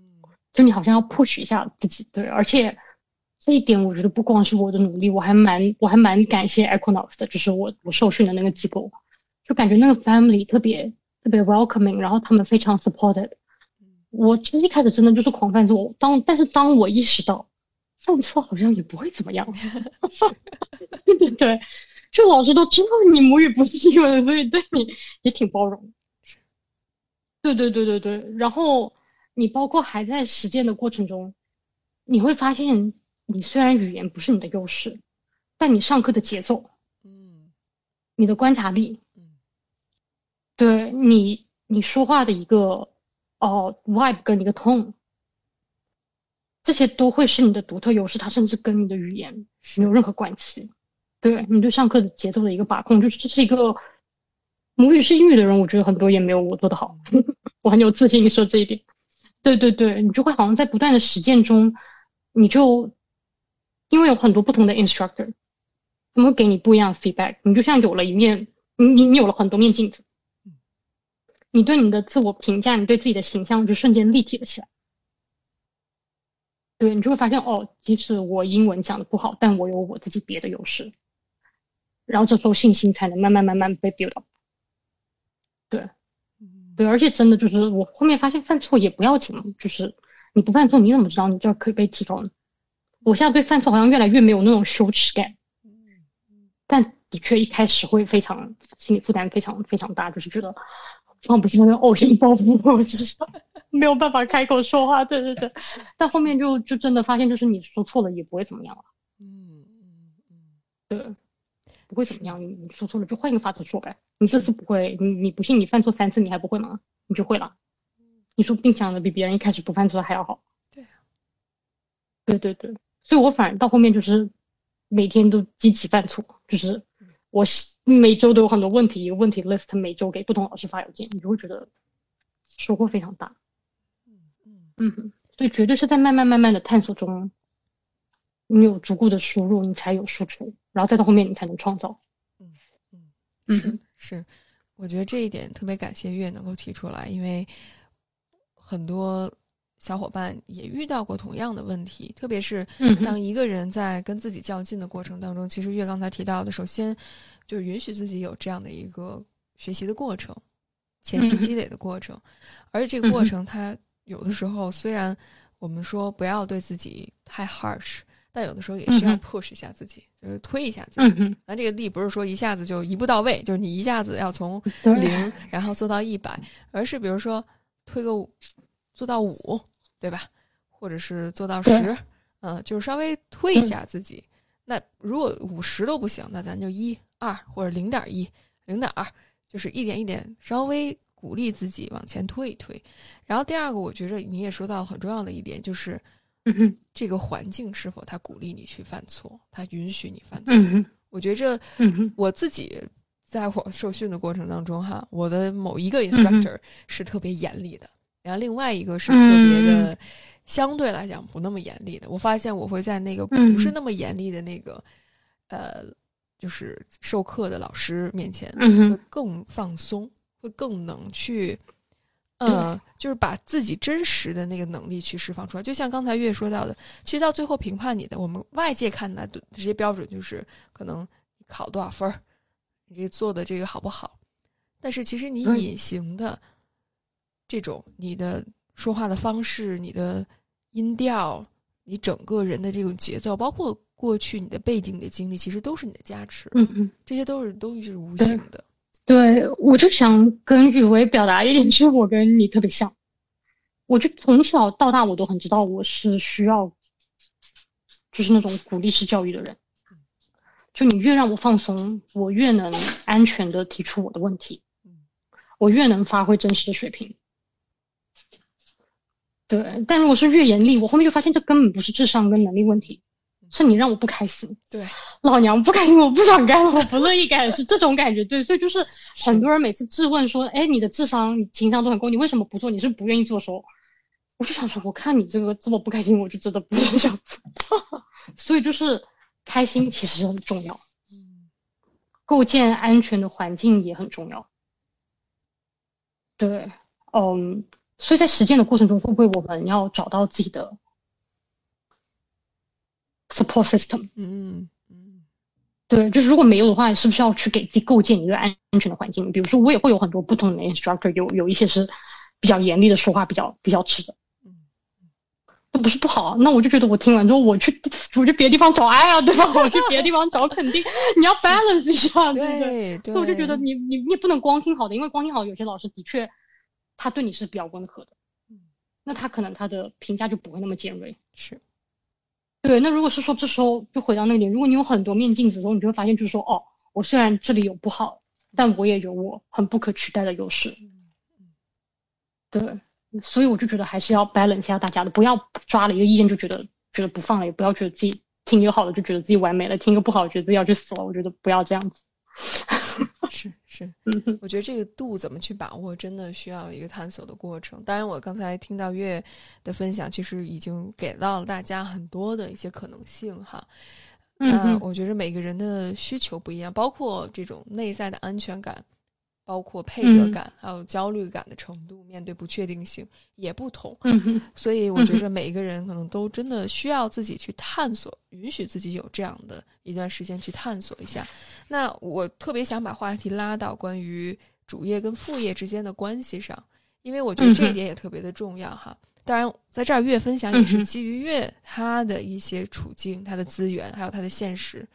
S3: 就你好像要 push 一下自己，对。而且这一点，我觉得不光是我的努力，我还蛮我还蛮感谢 Equinox 的，就是我我受训的那个机构，就感觉那个 family 特别特别 welcoming，然后他们非常 supported。我其实一开始真的就是狂犯错，当但是当我意识到犯错好像也不会怎么样，对对，就老师都知道你母语不是英文，所以对你也挺包容。对对对对对，然后你包括还在实践的过程中，你会发现你虽然语言不是你的优势，但你上课的节奏，嗯，你的观察力，嗯，对你你说话的一个。哦，vibe 跟一个 tone，这些都会是你的独特优势，它甚至跟你的语言没有任何关系。对你对上课的节奏的一个把控，就是这是一个母语是英语的人，我觉得很多也没有我做的好。我很有自信说这一点。对对对，你就会好像在不断的实践中，你就因为有很多不同的 instructor，他们会给你不一样的 feedback，你就像有了一面，你你你有了很多面镜子，你对你的自我评价，你对自己的形象就瞬间立体了起来。对你就会发现，哦，即使我英文讲的不好，但我有我自己别的优势，然后这时候信心才能慢慢慢慢被 build up。对。对，而且真的就是我后面发现犯错也不要紧，就是你不犯错，你怎么知道你这可以被提高呢？我现在对犯错好像越来越没有那种羞耻感，但的确一开始会非常心理负担非常非常大，就是觉得放不下那偶像包袱，我就是 没有办法开口说话。对对对，但后面就就真的发现，就是你说错了也不会怎么样了。嗯嗯嗯，对。不会怎么样，你你说错了就换一个法子说呗。你这次不会，你你不信你犯错三次你还不会吗？你就会了。你说不定讲的比别人一开始不犯错还要好。
S2: 对，
S3: 对对对，所以我反而到后面就是每天都积极犯错，就是我每周都有很多问题，一个问题 list 每周给不同老师发邮件，你就会觉得收获非常大。嗯嗯嗯，所以绝对是在慢慢慢慢的探索中。你有足够的输入，你才有输出，然后再到后面你才能创造。
S2: 嗯嗯是是，我觉得这一点特别感谢月能够提出来，因为很多小伙伴也遇到过同样的问题，特别是当一个人在跟自己较劲的过程当中，其实月刚才提到的，首先就是允许自己有这样的一个学习的过程，前期积累的过程，而且这个过程它有的时候虽然我们说不要对自己太 harsh。但有的时候也需要 push 一下自己，就是推一下自己。那这个力不是说一下子就一步到位，就是你一下子要从零然后做到一百，而是比如说推个五，做到五，对吧？或者是做到十，嗯，就是稍微推一下自己。那如果五十都不行，那咱就一二或者零点一、零点二，就是一点一点稍微鼓励自己往前推一推。然后第二个，我觉着你也说到很重要的一点就是。
S3: 嗯，
S2: 这个环境是否他鼓励你去犯错，他允许你犯错？
S3: 嗯，
S2: 我觉着，
S3: 嗯，
S2: 我自己在我受训的过程当中，哈，我的某一个 instructor 是特别严厉的，然后另外一个是特别的，相对来讲不那么严厉的。我发现我会在那个不是那么严厉的那个，呃，就是授课的老师面前，会更放松，会更能去。嗯，就是把自己真实的那个能力去释放出来，就像刚才月说到的，其实到最后评判你的，我们外界看的这些标准就是可能考多少分儿，你这做的这个好不好？但是其实你隐形的这种你的说话的方式、你的音调、你整个人的这种节奏，包括过去你的背景、你的经历，其实都是你的加持。
S3: 嗯嗯，
S2: 这些都是都是无形的。
S3: 对，我就想跟雨薇表达一点，就是我跟你特别像。我就从小到大，我都很知道我是需要，就是那种鼓励式教育的人。就你越让我放松，我越能安全的提出我的问题，我越能发挥真实的水平。对，但如果是越严厉，我后面就发现这根本不是智商跟能力问题。是你让我不开心，
S2: 对，
S3: 老娘不开心，我不想干了，我不乐意干，是这种感觉，对，所以就是很多人每次质问说，哎，你的智商、你情商都很高，你为什么不做？你是不愿意做时候，我就想说，我看你这个这么不开心，我就真的不想做。所以就是开心其实很重要，嗯，构建安全的环境也很重要，对，嗯，所以在实践的过程中，会不会我们要找到自己的？support system，
S2: 嗯嗯，
S3: 对，就是如果没有的话，是不是要去给自己构建一个安安全的环境？比如说，我也会有很多不同的 instructor，有有一些是比较严厉的说话，比较比较直的，嗯，那不是不好。那我就觉得我听完之后，我去我去别的地方找爱啊，对吧？我去别的地方找肯定，你要 balance 一下，对不对？所以我就觉得你你你不能光听好的，因为光听好，有些老师的确他对你是比较温和的，嗯，那他可能他的评价就不会那么尖锐，
S2: 是。
S3: 对，那如果是说这时候就回到那个点，如果你有很多面镜子的时候，你就会发现，就是说，哦，我虽然这里有不好，但我也有我很不可取代的优势。对，所以我就觉得还是要 balance 一下大家的，不要抓了一个意见就觉得觉得不放了，也不要觉得自己听一个好的就觉得自己完美了，听一个不好觉得自己要去死了。我觉得不要这样子。
S2: 是我觉得这个度怎么去把握，真的需要一个探索的过程。当然，我刚才听到月的分享，其实已经给到了大家很多的一些可能性哈。那我觉得每个人的需求不一样，包括这种内在的安全感，包括配合
S3: 嗯
S2: 感，还有焦虑感的程度，面对不确定性也不同。
S3: 嗯，
S2: 所以我觉着每一个人可能都真的需要自己去探索，允许自己有这样的一段时间去探索一下。那我特别想把话题拉到关于主业跟副业之间的关系上，因为我觉得这一点也特别的重要哈。当然，在这儿月分享也是基于月他的一些处境、他的资源，还有他的现实，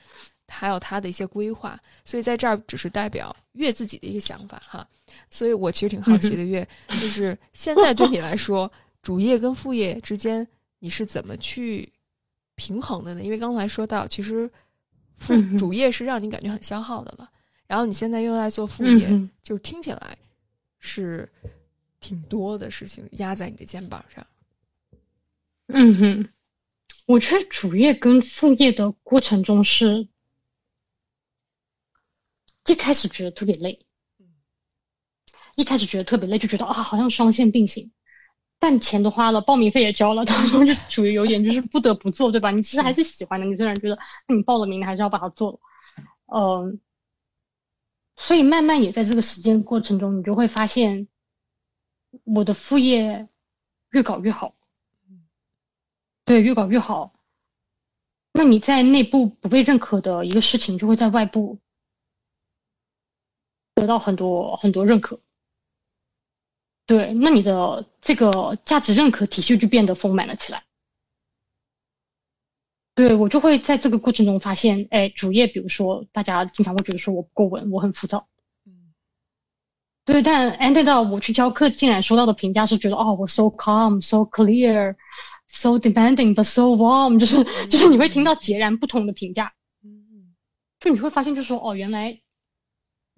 S2: 还有他的一些规划，所以在这儿只是代表月自己的一个想法哈。所以我其实挺好奇的，月就是现在对你来说，主业跟副业之间你是怎么去平衡的呢？因为刚才说到，其实副主业是让你感觉很消耗的了，然后你现在又在做副业，
S3: 嗯，
S2: 就是听起来是挺多的事情压在你的肩膀上。
S3: 嗯哼，我觉得主业跟副业的过程中是，一开始觉得特别累，一开始觉得特别累，就觉得啊，好像双线并行，但钱都花了，报名费也交了，当中就属于有点就是不得不做，对吧？你其实还是喜欢的，你虽然觉得那你报了名，你还是要把它做了，嗯，所以慢慢也在这个实践过程中，你就会发现，我的副业越搞越好。对，越搞越好。那你在内部不被认可的一个事情，就会在外部得到很多很多认可。对，那你的这个价值认可体系就变得丰满了起来。对我就会在这个过程中发现，哎，主页比如说大家经常会觉得说我不够稳，我很浮躁。
S2: 嗯
S3: 对，但 ended 到我去教课，竟然收到的评价是觉得哦，我 so calm, so clear, so demanding, but so warm，就是就是你会听到截然不同的评价，
S2: 嗯
S3: 就你会发现，就是说哦，原来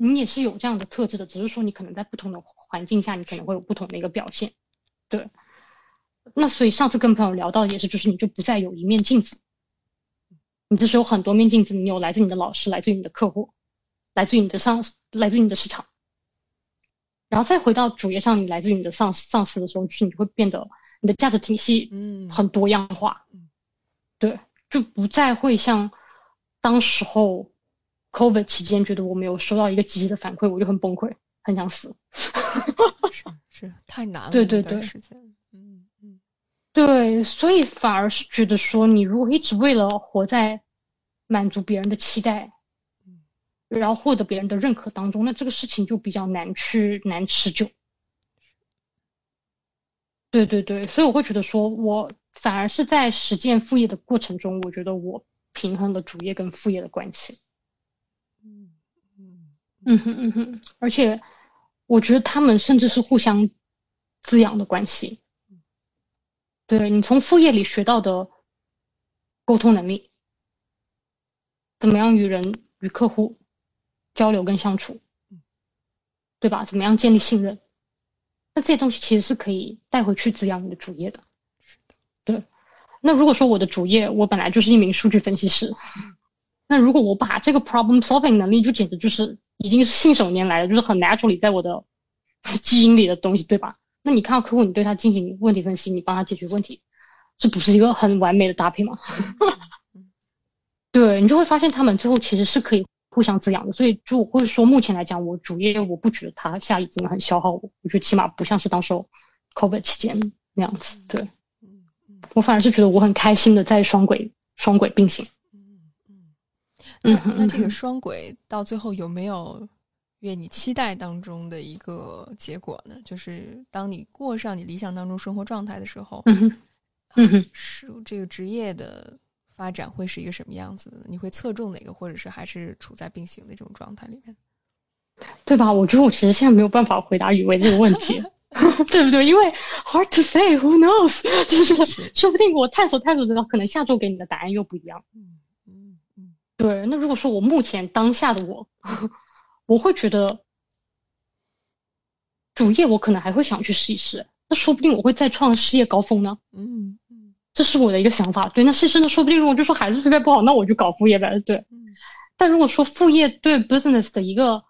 S3: 你也是有这样的特质的，只是说你可能在不同的环境下，你可能会有不同的一个表现。对，那所以上次跟朋友聊到的也是，就是你就不再有一面镜子，你这是有很多面镜子，你有来自你的老师，来自于你的客户，来自于你的上，来自于你的市场。然后再回到主页上，你来自于你的上上司的时候，就是你会变得你的价值体系
S2: 嗯，
S3: 很多样化
S2: 嗯，
S3: 对，就不再会像当时候 COVID 期间，觉得我没有收到一个积极的反馈，我就很崩溃，很想死。
S2: 是是太难了，
S3: 对对对
S2: 时间，嗯嗯
S3: 对，所以反而是觉得说，你如果一直为了活在满足别人的期待
S2: 嗯，
S3: 然后获得别人的认可当中，那这个事情就比较难去难持久。对对对，所以我会觉得说，我反而是在实践副业的过程中，我觉得我平衡了主业跟副业的关系。嗯哼嗯哼，而且我觉得他们甚至是互相滋养的关系。对你从副业里学到的沟通能力，怎么样与人与客户交流跟相处，对吧？怎么样建立信任？那这些东西其实是可以带回去滋养你的主业的。对，那如果说我的主业我本来就是一名数据分析师，那如果我把这个 problem solving 能力就简直就是已经是信手拈来的，就是很 naturally 在我的 基因里的东西，对吧？那你看到客户，你对他进行问题分析，你帮他解决问题，这不是一个很完美的搭配吗？对你就会发现他们最后其实是可以互相滋养的，所以就我会说，目前来讲，我主业我不觉得它现在已经很消耗我，我觉得起码不像是当时候 COVID 期间那样子。对我反而是觉得我很开心的在双轨双轨并行。
S2: 那那这个
S3: 嗯
S2: 双轨到最后有没有愿你期待当中的一个结果呢？就是当你过上你理想当中生活状态的时候，
S3: 嗯哼，嗯哼。
S2: 是这个职业的发展会是一个什么样子的？你会侧重哪个，或者是还是处在并行的这种状态里面？
S3: 对吧？我觉得我其实现在没有办法回答雨薇这个问题，对不对？因为 hard to say，who knows？就是
S2: 是
S3: 说不定我探索探索得到，可能下周给你的答案又不一样。
S2: 嗯
S3: 对，那如果说我目前当下的我，我会觉得主业我可能还会想去试一试，那说不定我会再创事业高峰呢。
S2: 嗯嗯
S3: 这是我的一个想法。对，那试试那说不定如果就说还是副业不好，那我就搞副业呗。对，
S2: 嗯
S3: 但如果说副业对 business 的一个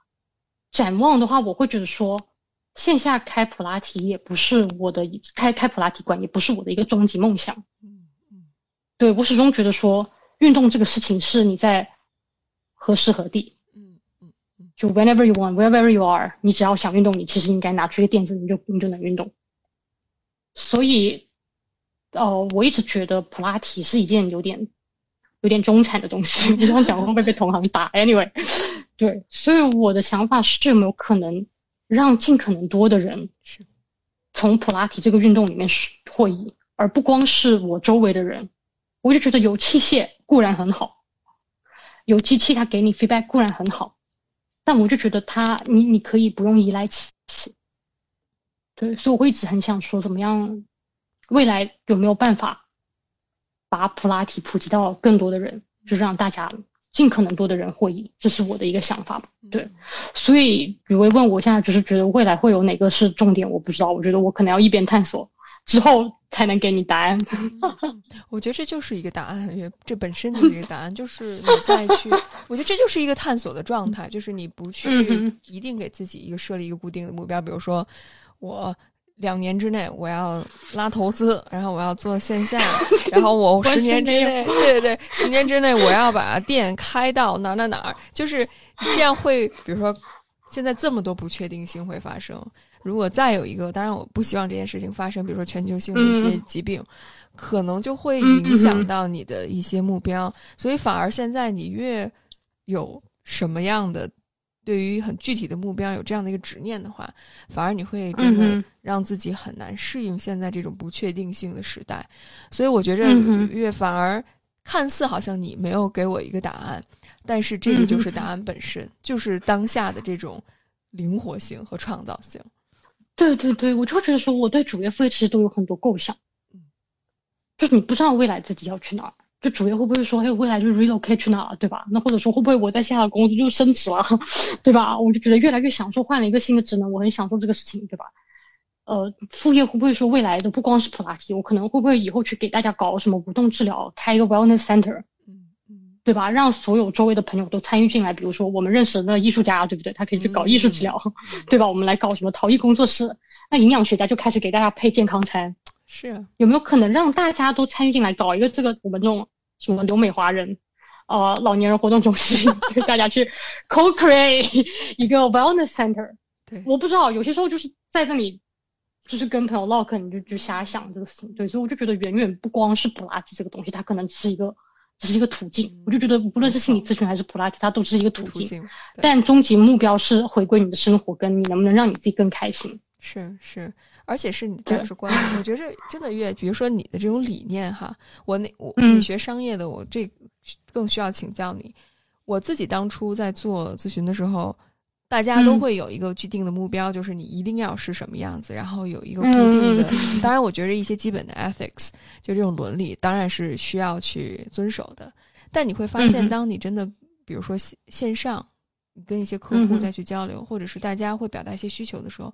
S3: 展望的话，我会觉得说，线下开普拉提也不是我的开开普拉提馆，也不是我的一个终极梦想。嗯嗯，对我始终觉得说，运动这个事情是你在何时何地，嗯嗯嗯，就 whenever you want, wherever you are，你只要想运动，你其实应该拿出一个垫子，你就你就能运动。所以，呃，我一直觉得普拉提是一件有点有点中产的东西。你这样讲会不会被同行打？Anyway。对，所以我的想法是有没有可能让尽可能多的人是从普拉提这个运动里面获益，而不光是我周围的人。我就觉得有器械固然很好，有机器它给你 feedback 固然很好，但我就觉得它你你可以不用依赖器械。对，所以我会一直很想说，怎么样未来有没有办法把普拉提普及到更多的人，就是让大家。尽可能多的人获益，这是我的一个想法。对，所以雨薇问我现在就是觉得未来会有哪个是重点，我不知道。我觉得我可能要一边探索之后才能给你答案。
S2: 我觉得这就是一个答案，这本身就是一个答案，就是你再去，我觉得这就是一个探索的状态，就是你不去一定给自己一个设立一个固定的目标，比如说我。两年之内我要拉投资，然后我要做线下，然后我 十年之内，对对对，十年之内我要把店开到哪哪哪儿，就是这样会，比如说现在这么多不确定性会发生，如果再有一个，当然我不希望这件事情发生，比如说全球性的一些疾病，可能就会影响到你的一些目标，所以反而现在你越有什么样的。对于很具体的目标有这样的一个执念的话，反而你会真的让自己很难适应现在这种不确定性的时代。所以我觉着越反而看似好像你没有给我一个答案，但是这个就是答案本身，就是当下的这种灵活性和创造性。
S3: 对对对，我就觉得说我对主业副业其实都有很多构想，就是你不知道未来自己要去哪儿。就主业会不会说，哎，未来就 relocate 去哪儿，对吧？那或者说会不会我在下的公司就升职了，对吧？我就觉得越来越享受换了一个新的职能，我很享受这个事情，对吧？呃，副业会不会说未来的不光是普拉提，我可能会不会以后去给大家搞什么无动治疗，开一个 wellness center，嗯嗯，对吧？让所有周围的朋友都参与进来，比如说我们认识的艺术家，对不对？他可以去搞艺术治疗，对吧？我们来搞什么陶艺工作室，那营养学家就开始给大家配健康餐。
S2: 是
S3: 有没有可能让大家都参与进来搞一个这个我们这种什么留美华人，呃老年人活动中心，对大家去 co-create 一个 wellness center？
S2: 对，
S3: 我不知道，有些时候就是在那里，就是跟朋友唠嗑，你就就瞎想这个事情。对，所以我就觉得远远不光是普拉提这个东西，它可能只是一个，只是一个途径。我就觉得无论是心理咨询还是普拉提，它都是一个途径。但终极目标是回归你的生活，跟你能不能让你自己更开心。
S2: 是是。而且是你价值观，我觉得真的越，比如说你的这种理念哈，我那我你学商业的，我这更需要请教你。我自己当初在做咨询的时候，大家都会有一个既定的目标，就是你一定要是什么样子，然后有一个固定的。当然，我觉得一些基本的 ethics，就这种伦理，当然是需要去遵守的。但你会发现，当你真的，比如说线线上，你跟一些客户再去交流，或者是大家会表达一些需求的时候。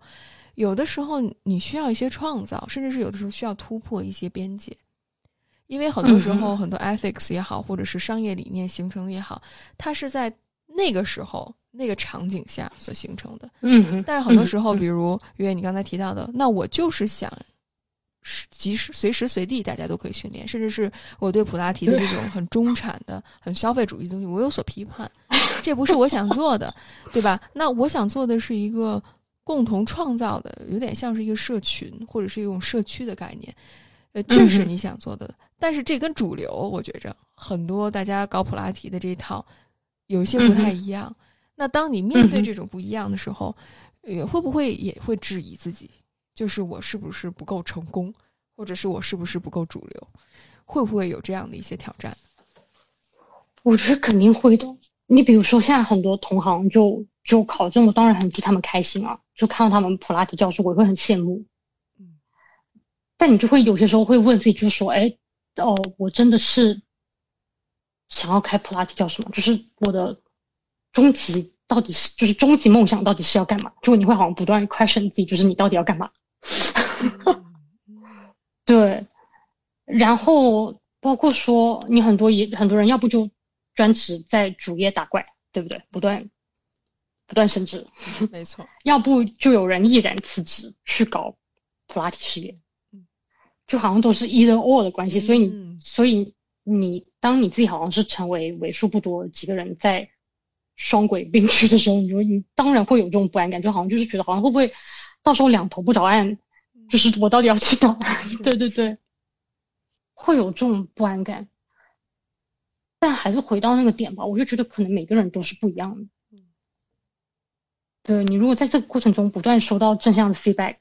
S2: 有的时候你需要一些创造，甚至是有的时候需要突破一些边界，因为很多时候很多 ethics 也好，或者是商业理念形成也好，它是在那个时候那个场景下所形成的。
S3: 嗯，
S2: 但是很多时候，比如因为你刚才提到的，那我就是想，即时随时随地大家都可以训练，甚至是我对普拉提的这种很中产的、很消费主义的东西，我有所批判，这不是我想做的，对吧？那我想做的是一个。共同创造的有点像是一个社群或者是一种社区的概念，呃，这是你想做的。但是这跟主流，我觉着很多大家搞普拉提的这一套有一些不太一样。那当你面对这种不一样的时候，也会不会也会质疑自己？就是我是不是不够成功，或者是我是不是不够主流？会不会有这样的一些挑战？
S3: 我觉得肯定会的。你比如说，现在很多同行就就考证，我当然很替他们开心啊。就看到他们普拉提教授，我会很羡慕。嗯，但你就会有些时候会问自己，就说：“哎，哦，我真的是想要开普拉提教授吗？就是我的终极到底是，就是终极梦想到底是要干嘛？就你会好像不断 question 自己，就是你到底要干嘛？对。然后包括说，你很多也很多人，要不就专职在主业打怪，对不对？不断。不断升职，
S2: 没错，
S3: 要不就有人毅然辞职去搞普拉提事业，就好像都是 either or 的关系。所以你，所以你，当你自己好像是成为为数不多几个人在双轨并驱的时候，你说你当然会有这种不安感，就好像就是觉得好像会不会到时候两头不着岸，就是我到底要去哪？对对对，会有这种不安感。但还是回到那个点吧，我就觉得可能每个人都是不一样的。对你，如果在这个过程中不断收到正向的 feedback，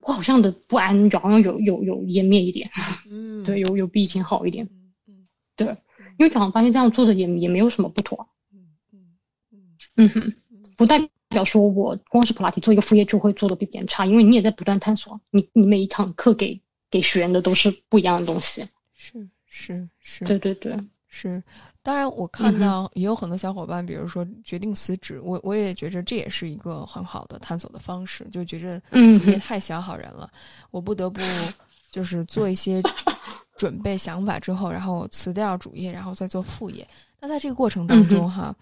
S3: 我好像的不安好像有有有湮灭一点。嗯，对，有有比以前好一点。嗯对，因为好像发现这样做的也也没有什么不妥。嗯嗯嗯哼，不代表说我光是普拉提做一个副业就会做的比别人差，因为你也在不断探索，你你每一堂课给给学员的都是不一样的东西。
S2: 是是是，
S3: 对对对。
S2: 是，当然我看到也有很多小伙伴，比如说决定辞职，我我也觉着这也是一个很好的探索的方式，就觉着嗯也太小好人了，我不得不 就是做一些准备想法之后，然后辞掉主业，然后再做副业。那在这个过程当中哈，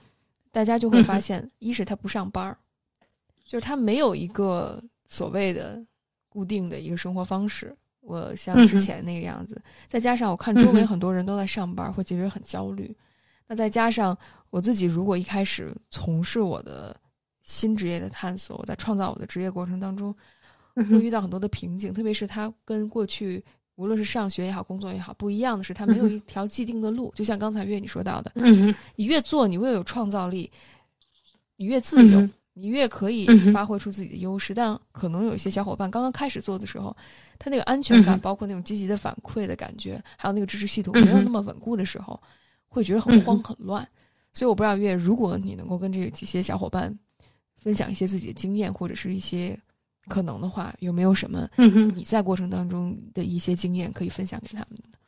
S2: 大家就会发现，一是他不上班儿，就是他没有一个所谓的固定的一个生活方式。我像之前那个样子，再加上我看周围很多人都在上班，会其实很焦虑。那再加上我自己，如果一开始从事我的新职业的探索，我在创造我的职业过程当中，会遇到很多的瓶颈。特别是它跟过去无论是上学也好，工作也好，不一样的是，它没有一条既定的路。就像刚才月你说到的，你越做，你越有创造力，你越自由。你越可以发挥出自己的优势，但可能有一些小伙伴刚刚开始做的时候，他那个安全感，包括那种积极的反馈的感觉，还有那个支持系统没有那么稳固的时候，会觉得很慌很乱。所以我不知道月，如果你能够跟这几些小伙伴分享一些自己的经验，或者是一些可能的话，有没有什么你在过程当中的一些经验可以分享给他们的？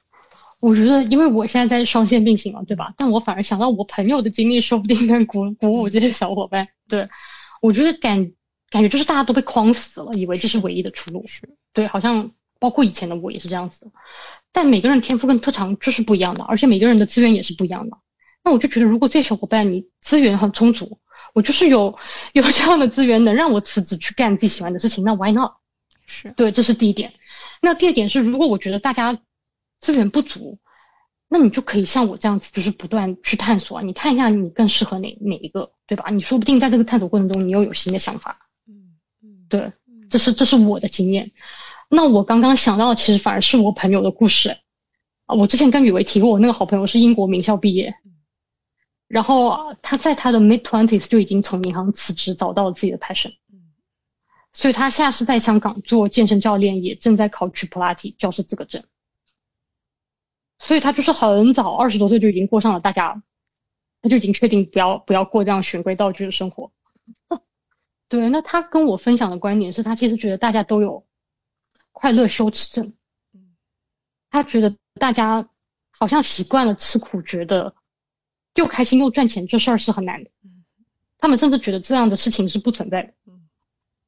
S3: 我觉得，因为我现在在双线并行了，对吧？但我反而想到我朋友的经历，说不定能鼓鼓舞这些小伙伴。对。我觉得感感觉就是大家都被框死了，以为这是唯一的出路。
S2: 是
S3: 对，好像包括以前的我也是这样子的。但每个人天赋跟特长就是不一样的，而且每个人的资源也是不一样的。那我就觉得，如果这些小伙伴你资源很充足，我就是有有这样的资源能让我辞职去干自己喜欢的事情，那 why not？
S2: 是
S3: 对，这是第一点。那第二点是，如果我觉得大家资源不足，那你就可以像我这样子，就是不断去探索，你看一下你更适合哪哪一个，对吧？你说不定在这个探索过程中，你又有新的想法。嗯嗯，对，这是这是我的经验。那我刚刚想到的，其实反而是我朋友的故事。啊，我之前跟雨薇提过，我那个好朋友是英国名校毕业，然后他在他的 mid twenties 就已经从银行辞职，找到了自己的 passion。所以他现在是在香港做健身教练，也正在考取普拉提教师资格证。所以他就是很早，二十多岁就已经过上了大家，他就已经确定不要不要过这样循规蹈矩的生活。对，那他跟我分享的观点是他其实觉得大家都有快乐羞耻症。他觉得大家好像习惯了吃苦，觉得又开心又赚钱这事儿是很难的。他们甚至觉得这样的事情是不存在的。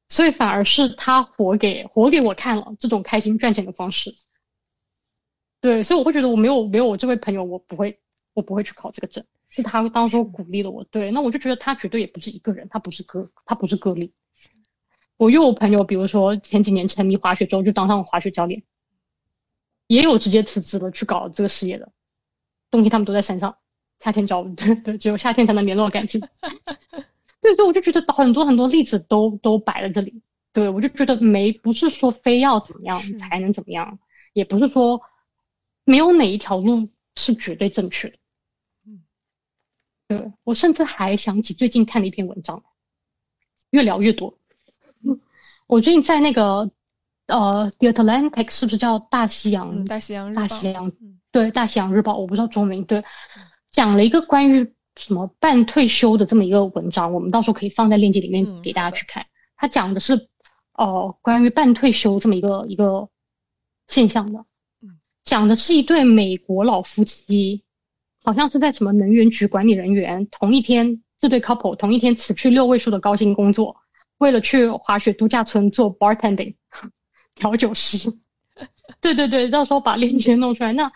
S3: 所以反而是他活给活给我看了这种开心赚钱的方式。对，所以我会觉得我没有没有我这位朋友，我不会我不会去考这个证，是他当初鼓励了我。对，那我就觉得他绝对也不是一个人，他不是个他不是个例。我又有朋友，比如说前几年沉迷滑雪之后就当上了滑雪教练，也有直接辞职了去搞这个事业的。冬天他们都在山上，夏天找 对对，只有夏天才能联络感情。对对，我就觉得很多很多例子都都摆在这里。对我就觉得没不是说非要怎么样才能怎么样，也不是说。没有哪一条路是绝对正确的。嗯，对我甚至还想起最近看的一篇文章，越聊越多。我最近在那个呃，The Atlantic 是不是叫大西洋？
S2: 大西洋
S3: 大西洋对大西洋日报，我不知道中文对，讲了一个关于什么半退休的这么一个文章，我们到时候可以放在链接里面给大家去看。他讲的是哦，关于半退休这么一个一个现象的。讲的是一对美国老夫妻，好像是在什么能源局管理人员。同一天，这对 couple 同一天辞去六位数的高薪工作，为了去滑雪度假村做 bartending 调酒师。对对对，到时候把链接弄出来。那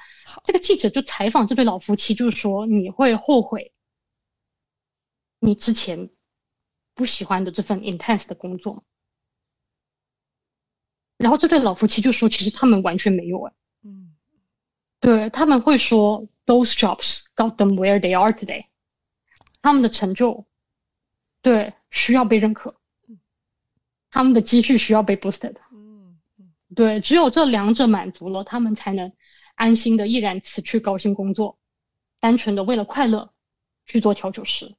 S3: 这个记者就采访这对老夫妻，就是说你会后悔你之前不喜欢的这份 intense 的工作。然后这对老夫妻就说，其实他们完全没有哎，
S2: 嗯，
S3: 对他们会说，those jobs got them where they are today，他们的成就，对需要被认可，他们的积蓄需要被 boosted，
S2: 嗯。
S3: 对，只有这两者满足了，他们才能安心的毅然辞去高薪工作，单纯的为了快乐去做调酒师。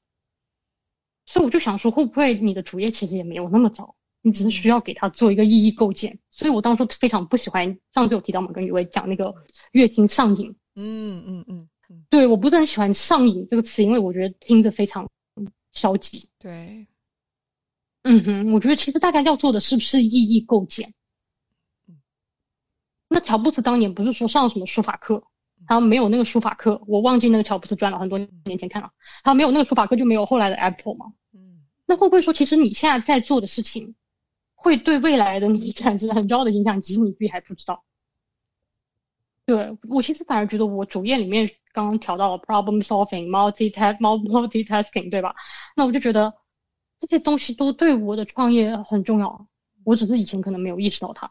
S3: 所以我就想说，会不会你的主业其实也没有那么糟？你只是需要给他做一个意义构建，所以我当初非常不喜欢上次有提到嘛，跟雨薇讲那个月薪上瘾，
S2: 嗯嗯嗯，
S3: 对，我不是很喜欢上瘾这个词，因为我觉得听着非常消极。
S2: 对，
S3: 嗯哼，我觉得其实大家要做的是不是意义构建？那乔布斯当年不是说上什么书法课，他没有那个书法课，我忘记那个乔布斯传了，很多年前看了，他没有那个书法课就没有后来的 Apple 嘛。
S2: 嗯
S3: 那会不会说，其实你现在在做的事情，会对未来的你产生很重要的影响，只是你自己还不知道？对我其实反而觉得，我主页里面刚刚调到了 problem solving、multitask、multitasking，对吧？那我就觉得这些东西都对我的创业很重要，我只是以前可能没有意识到它。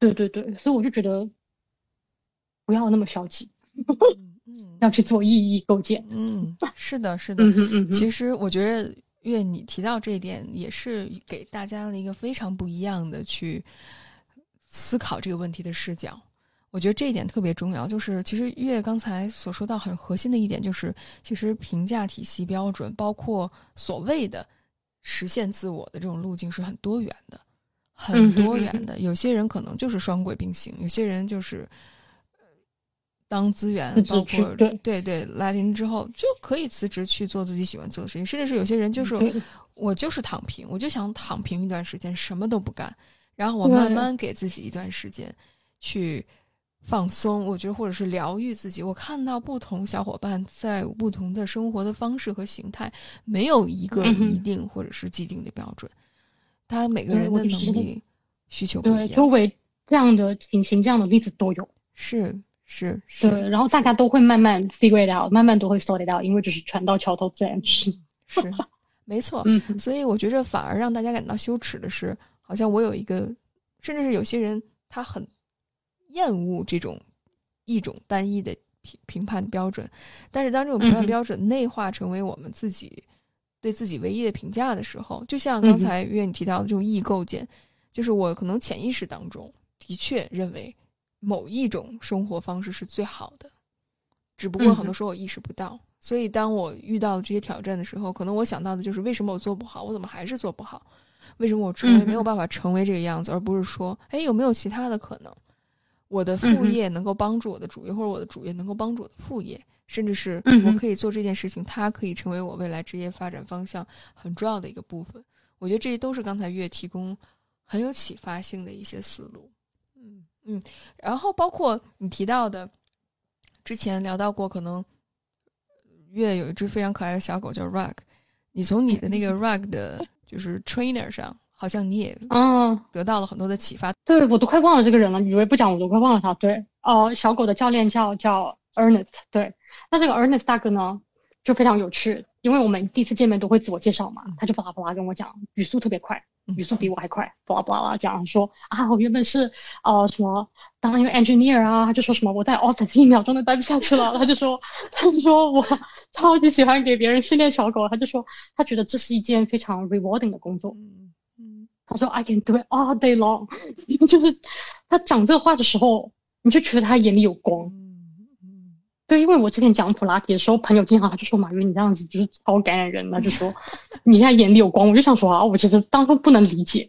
S3: 对对对，所以我就觉得不要那么消极，
S2: 嗯
S3: 要去做意义构建。
S2: 嗯，是的，是 的。
S3: 嗯哼嗯哼，
S2: 其实我觉得，月你提到这一点，也是给大家了一个非常不一样的去思考这个问题的视角。我觉得这一点特别重要。就是其实月刚才所说到很核心的一点，就是其实评价体系标准，包括所谓的实现自我的这种路径是很多元的，很多元的。有些人可能就是双轨并行，有些人就是。当资源，包括
S3: 对
S2: 对对来临之后，就可以辞职去做自己喜欢做的事情，甚至是有些人就是我就是躺平，我就想躺平一段时间，什么都不干，然后我慢慢给自己一段时间去放松，我觉得或者是疗愈自己。我看到不同小伙伴在不同的生活的方式和形态，没有一个一定或者是既定的标准，他每个人的能力需求不
S3: 对，
S2: 一样，
S3: 周围这样的情形、这样的例子都有。
S2: 是是是，
S3: 对，然后大家都会慢慢 figure it out，慢慢都会 sort it out，因为只是船到桥头自然直。
S2: 是 没错，
S3: 嗯，
S2: 所以我觉着反而让大家感到羞耻的是，好像我有一个，甚至是有些人他很厌恶这种一种单一的评评判标准，但是当这种评判标准内化成为我们自己对自己唯一的评价的时候，就像刚才月你提到的这种意义构建，就是我可能潜意识当中的确认为某一种生活方式是最好的，只不过很多时候我意识不到。所以，当我遇到这些挑战的时候，可能我想到的就是为什么我做不好，我怎么还是做不好？为什么我成为没有办法成为这个样子，而不是说，哎，有没有其他的可能？我的副业能够帮助我的主业，或者我的主业能够帮助我的副业，甚至是我可以做这件事情，它可以成为我未来职业发展方向很重要的一个部分。我觉得这些都是刚才月提供很有启发性的一些思路。嗯嗯，然后包括你提到的，之前聊到过，可能月有一只非常可爱的小狗叫 Rug，你从你的那个 Rug 的就是 trainer 上，好像你也
S3: 嗯，
S2: 得到了很多的启发。
S3: 对我都快忘了这个人了，以为不讲我都快忘了他。对，哦、小狗的教练叫叫 Ernest，对，那这个 Ernest 大哥呢，就非常有趣，因为我们第一次见面都会自我介绍嘛，他就巴拉巴拉跟我讲，语速特别快，
S2: 嗯
S3: 语速比我还快，巴拉巴拉讲说啊，我原本是呃什么当一个 engineer 啊，他就说什么我在 office 一秒钟都待不下去了，他就说他就说我超级喜欢给别人训练小狗，他就说他觉得这是一件非常 rewarding 的工作。
S2: 嗯嗯
S3: 他说 I can do it all day long，就是他讲这话的时候，你就觉得他眼里有光。对，因为我之前讲普拉提的时候，朋友经常他就说马云你这样子就是超感染人，他就说 你现在眼里有光，我就想说啊，我其实当初不能理解，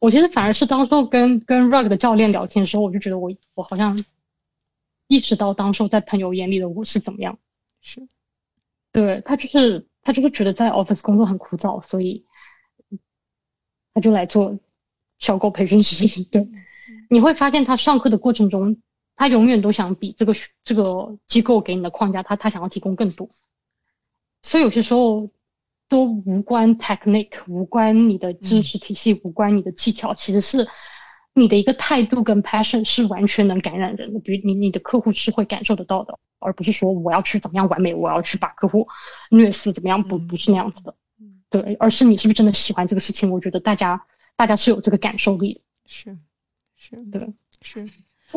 S3: 我其实反而是当初跟跟 Rug 的教练聊天的时候，我就觉得我我好像意识到当初在朋友眼里的我是怎么样。
S2: 是
S3: 对他就是他就是觉得在 office 工作很枯燥，所以他就来做小狗培训师。对，你会发现他上课的过程中，他永远都想比这个这个机构给你的框架，他他想要提供更多。所以有些时候都无关 technique，无关你的知识体系，无关你的技巧，其实是你的一个态度跟 passion 是完全能感染人的。比如你你的客户是会感受得到的，而不是说我要去怎么样完美，我要去把客户虐死，怎么样不
S2: 嗯
S3: 不是那样子的。对，而是你是不是真的喜欢这个事情？我觉得大家大家是有这个感受力的。
S2: 是，是，
S3: 对，
S2: 是。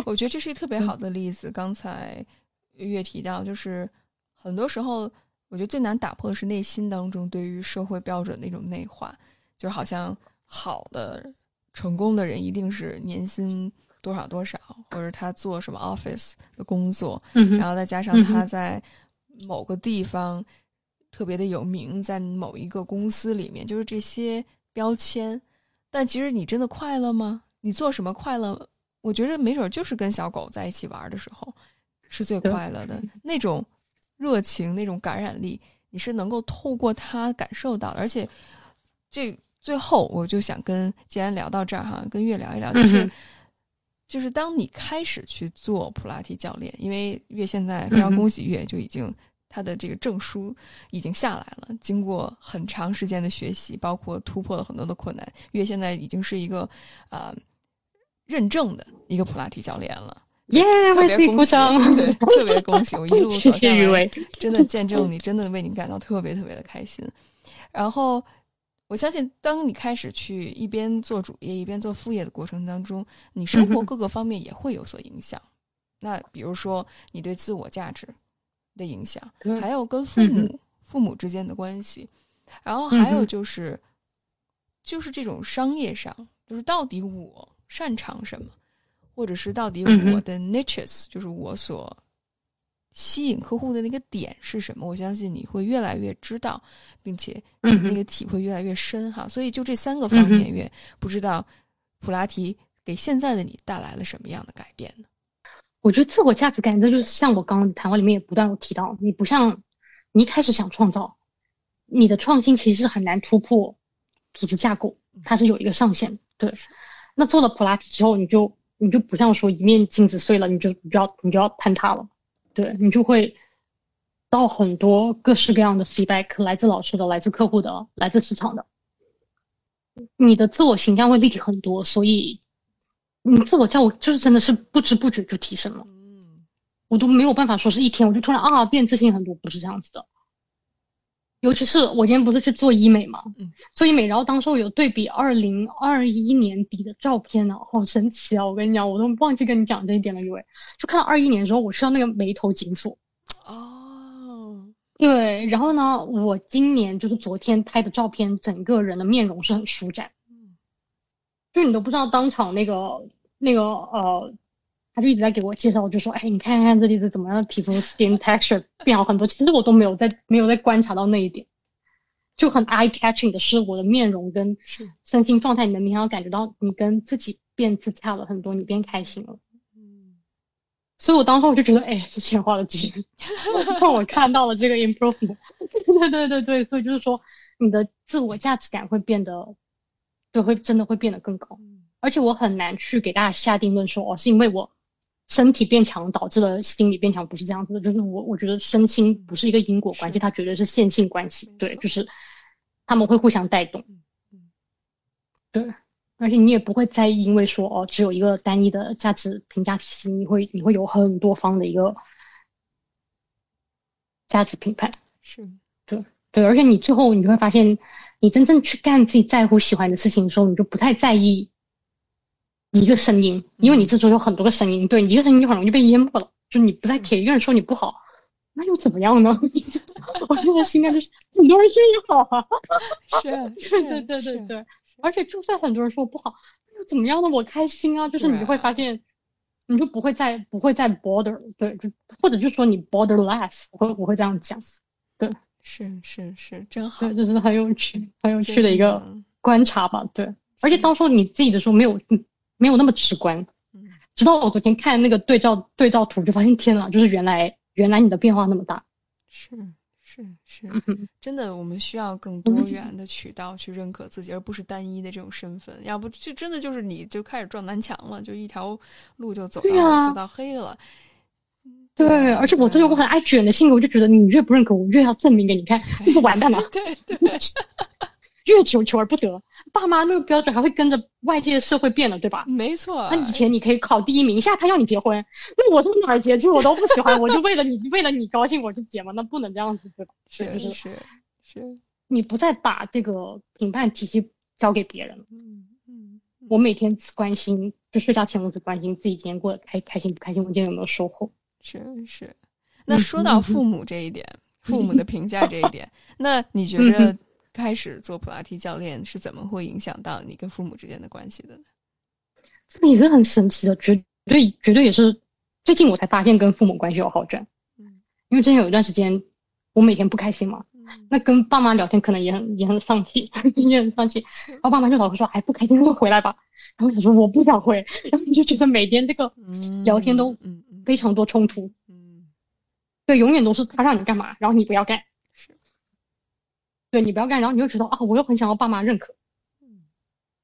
S2: 我觉得这是一个特别好的例子。刚才月提到，就是很多时候，我觉得最难打破的是内心当中对于社会标准的一种内化，就好像好的、成功的人一定是年薪多少多少，或者他做什么 office 的工作，然后再加上他在某个地方特别的有名，在某一个公司里面，就是这些标签。但其实你真的快乐吗？你做什么快乐？我觉着没准就是跟小狗在一起玩的时候，是最快乐的那种热情、那种感染力，你是能够透过它感受到的。而且，这最后我就想跟，既然聊到这儿哈，跟月聊一聊，就是就是当你开始去做普拉提教练，因为月现在非常恭喜月就已经他的这个证书已经下来了，经过很长时间的学习，包括突破了很多的困难，月现在已经是一个啊。认证的一个普拉提教练了，
S3: 耶！
S2: 特别恭喜，对，特别恭喜！我一路走下
S3: 来，
S2: 真的见证你，真的为你感到特别特别的开心。然后，我相信，当你开始去一边做主业一边做副业的过程当中，你生活各个方面也会有所影响。那比如说，你对自我价值的影响，还有跟父母父母之间的关系，然后还有就是，就是这种商业上，就是到底我。擅长什么，或者是到底我的 niches，就是我所吸引客户的那个点是什么？我相信你会越来越知道，并且那个体会越来越深哈。所以就这三个方面，越不知道普拉提给现在的你带来了什么样的改变呢？
S3: 我觉得自我价值感，这就是像我刚刚谈话里面也不断有提到，你不像你一开始想创造，你的创新其实是很难突破组织架构，它是有一个上限，对。那做了普拉提之后，你就你就不像说一面镜子碎了，你就你就要你就要坍塌了，对你就会到很多各式各样的 feedback，来自老师的，来自客户的，来自市场的，你的自我形象会立体很多，所以你自我叫我就是真的是不知不觉就提升了，嗯，我都没有办法说是一天我就突然啊变自信很多，不是这样子的。尤其是我今天不是去做医美嘛，做医美，然后当时我有对比二零二一年底的照片呢，好神奇啊！我跟你讲，我都忘记跟你讲这一点了，因为就看到二一年的时候，我是要那个眉头紧锁。
S2: 哦，
S3: 对，然后呢，我今年就是昨天拍的照片，整个人的面容是很舒展，嗯，就你都不知道当场那个那个呃。他就一直在给我介绍，就说：“哎，你看看这里是怎么样的皮肤 skin texture 变好很多。”其实我都没有在没有在观察到那一点，就很 eye catching 的是我的面容跟身心状态，你能明显感觉到你跟自己变自洽了很多，你变开心了。嗯，所以我当时我就觉得，哎，是钱花的值，让我看到了这个 improvement。对对对对，所以就是说，你的自我价值感会变得，就会真的会变得更高。而且我很难去给大家下定论说，哦，是因为我。身体变强导致了心理变强，不是这样子的。就是我，我觉得身心不是一个因果关系，它绝对是线性关系。对，就是他们会互相带动。对，而且你也不会在意因为说哦，只有一个单一的价值评价体系，你会你会有很多方的一个价值评判。
S2: 是，
S3: 对对，而且你最后你会发现，你真正去干自己在乎、喜欢的事情的时候，你就不太在意。一个声音，因为你这周有很多个声音，对，一个声音就很容易被淹没了。就你不再铁一个人说你不好，那又怎么样呢？我现在心态就是很多人说你好啊，
S2: 是，
S3: 对对对对对。而且就算很多人说我不好，那又怎么样呢？我开心啊，就是你会发现，你就不会再不会再 border，对，就或者就说你 border less，我会我会这样讲，对，
S2: 是是是，真好，
S3: 对，这是很有趣很有趣的一个观察吧，对。而且到时候你自己的时候没有。没有那么直观，直到我昨天看那个对照对照图，就发现天呐，就是原来原来你的变化那么大，
S2: 是是是，真的，我们需要更多元的渠道去认可自己，而不是单一的这种身份，要不就真的就是你就开始撞南墙了，就一条路就走到走到黑了。
S3: 对，而且我这有个很爱卷的性格，我就觉得你越不认可我，越要证明给你看，那不完蛋了。
S2: 对 对。
S3: 越求求而不得，爸妈那个标准还会跟着外界社会变了，对吧？
S2: 没错。
S3: 那以前你可以考第一名，现在他要你结婚，那我从哪儿结？其实我都不喜欢，我就为了你，为了你高兴我就结嘛，那不能这样子，对吧？
S2: 是是是，
S3: 你不再把这个评判体系交给别人了。
S2: 嗯嗯，
S3: 我每天只关心，就睡觉前我只关心自己今天过得开开心不开心，我今天有没有收获。
S2: 是是。那说到父母这一点，父母的评价这一点，那你觉得开始做普拉提教练是怎么会影响到你跟父母之间的关系的呢？
S3: 这也是很神奇的，绝对绝对也是最近我才发现跟父母关系有好转。
S2: 嗯，
S3: 因为之前有一段时间我每天不开心嘛，那跟爸妈聊天可能也很也很丧气，也很丧气。然后爸妈就老是说：“还不开心就回来吧。”然后我想说我不想回，然后就觉得每天这个聊天都非常多冲突。
S2: 嗯，
S3: 对，永远都是他让你干嘛，然后你不要干。
S2: 是，
S3: 对你不要干，然后你就觉得啊，我又很想要爸妈认可。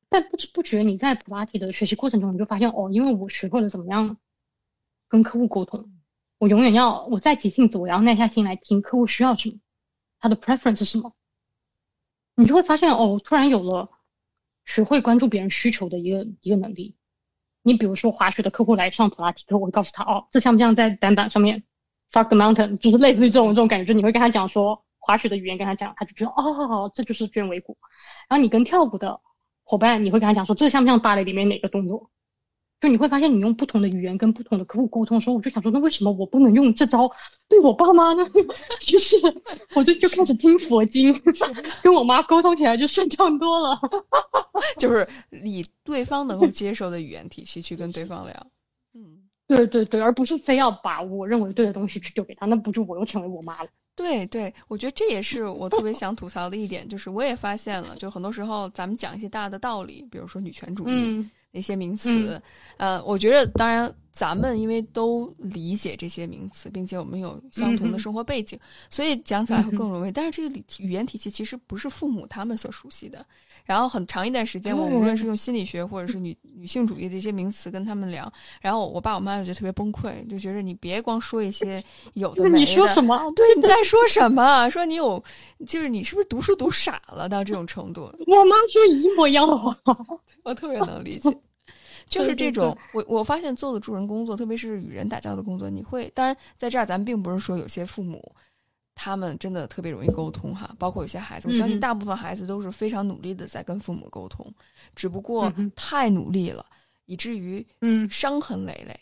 S3: 但不知不觉，你在普拉提的学习过程中，你就发现哦，因为我学会了怎么样跟客户沟通，我永远要我再急性子，我要耐下心来听客户需要什么，他的 preference 是什么，你就会发现哦，突然有了学会关注别人需求的一个一个能力。你比如说滑雪的客户来上普拉提课，我会告诉他哦，这像不像在单板上面 fuck the mountain，就是类似于这种这种感觉，就你会跟他讲说滑雪的语言跟他讲，他就觉得哦，这就是卷尾骨。然后你跟跳舞的。伙伴，你会跟他讲说，这像不像芭蕾里面哪个动作？就你会发现，你用不同的语言跟不同的客户沟通的时候，我就想说，那为什么我不能用这招对我爸妈呢？就是，我就就开始听佛经，跟我妈沟通起来就顺畅多了。
S2: 就是以对方能够接受的语言体系去跟对方聊。
S3: 嗯，对对对，而不是非要把我认为对的东西去丢给他，那不就我又成为我妈了？
S2: 对对，我觉得这也是我特别想吐槽的一点，就是我也发现了，就很多时候咱们讲一些大的道理，比如说女权主义那些名词，呃，我觉得当然咱们因为都理解这些名词，并且我们有相同的生活背景，所以讲起来会更容易。但是这个语言体系其实不是父母他们所熟悉的。然后很长一段时间，我无论是用心理学或者是女女性主义的一些名词跟他们聊，然后我爸我妈就觉得特别崩溃，就觉得你别光说一些有的 没的。
S3: 你说什么？
S2: 对，你在说什么？说你有，就是你是不是读书读傻了到这种程度？
S3: 我妈说一模一样的话，
S2: 我特别能理解。就是这种，我我发现做的助人工作，特别是与人打交道的工作，你会当然在这儿，咱并不是说有些父母。他们真的特别容易沟通哈，包括有些孩子，我相信大部分孩子都是非常努力的在跟父母沟通，只不过太努力了，以至于
S3: 嗯。
S2: 伤痕累累，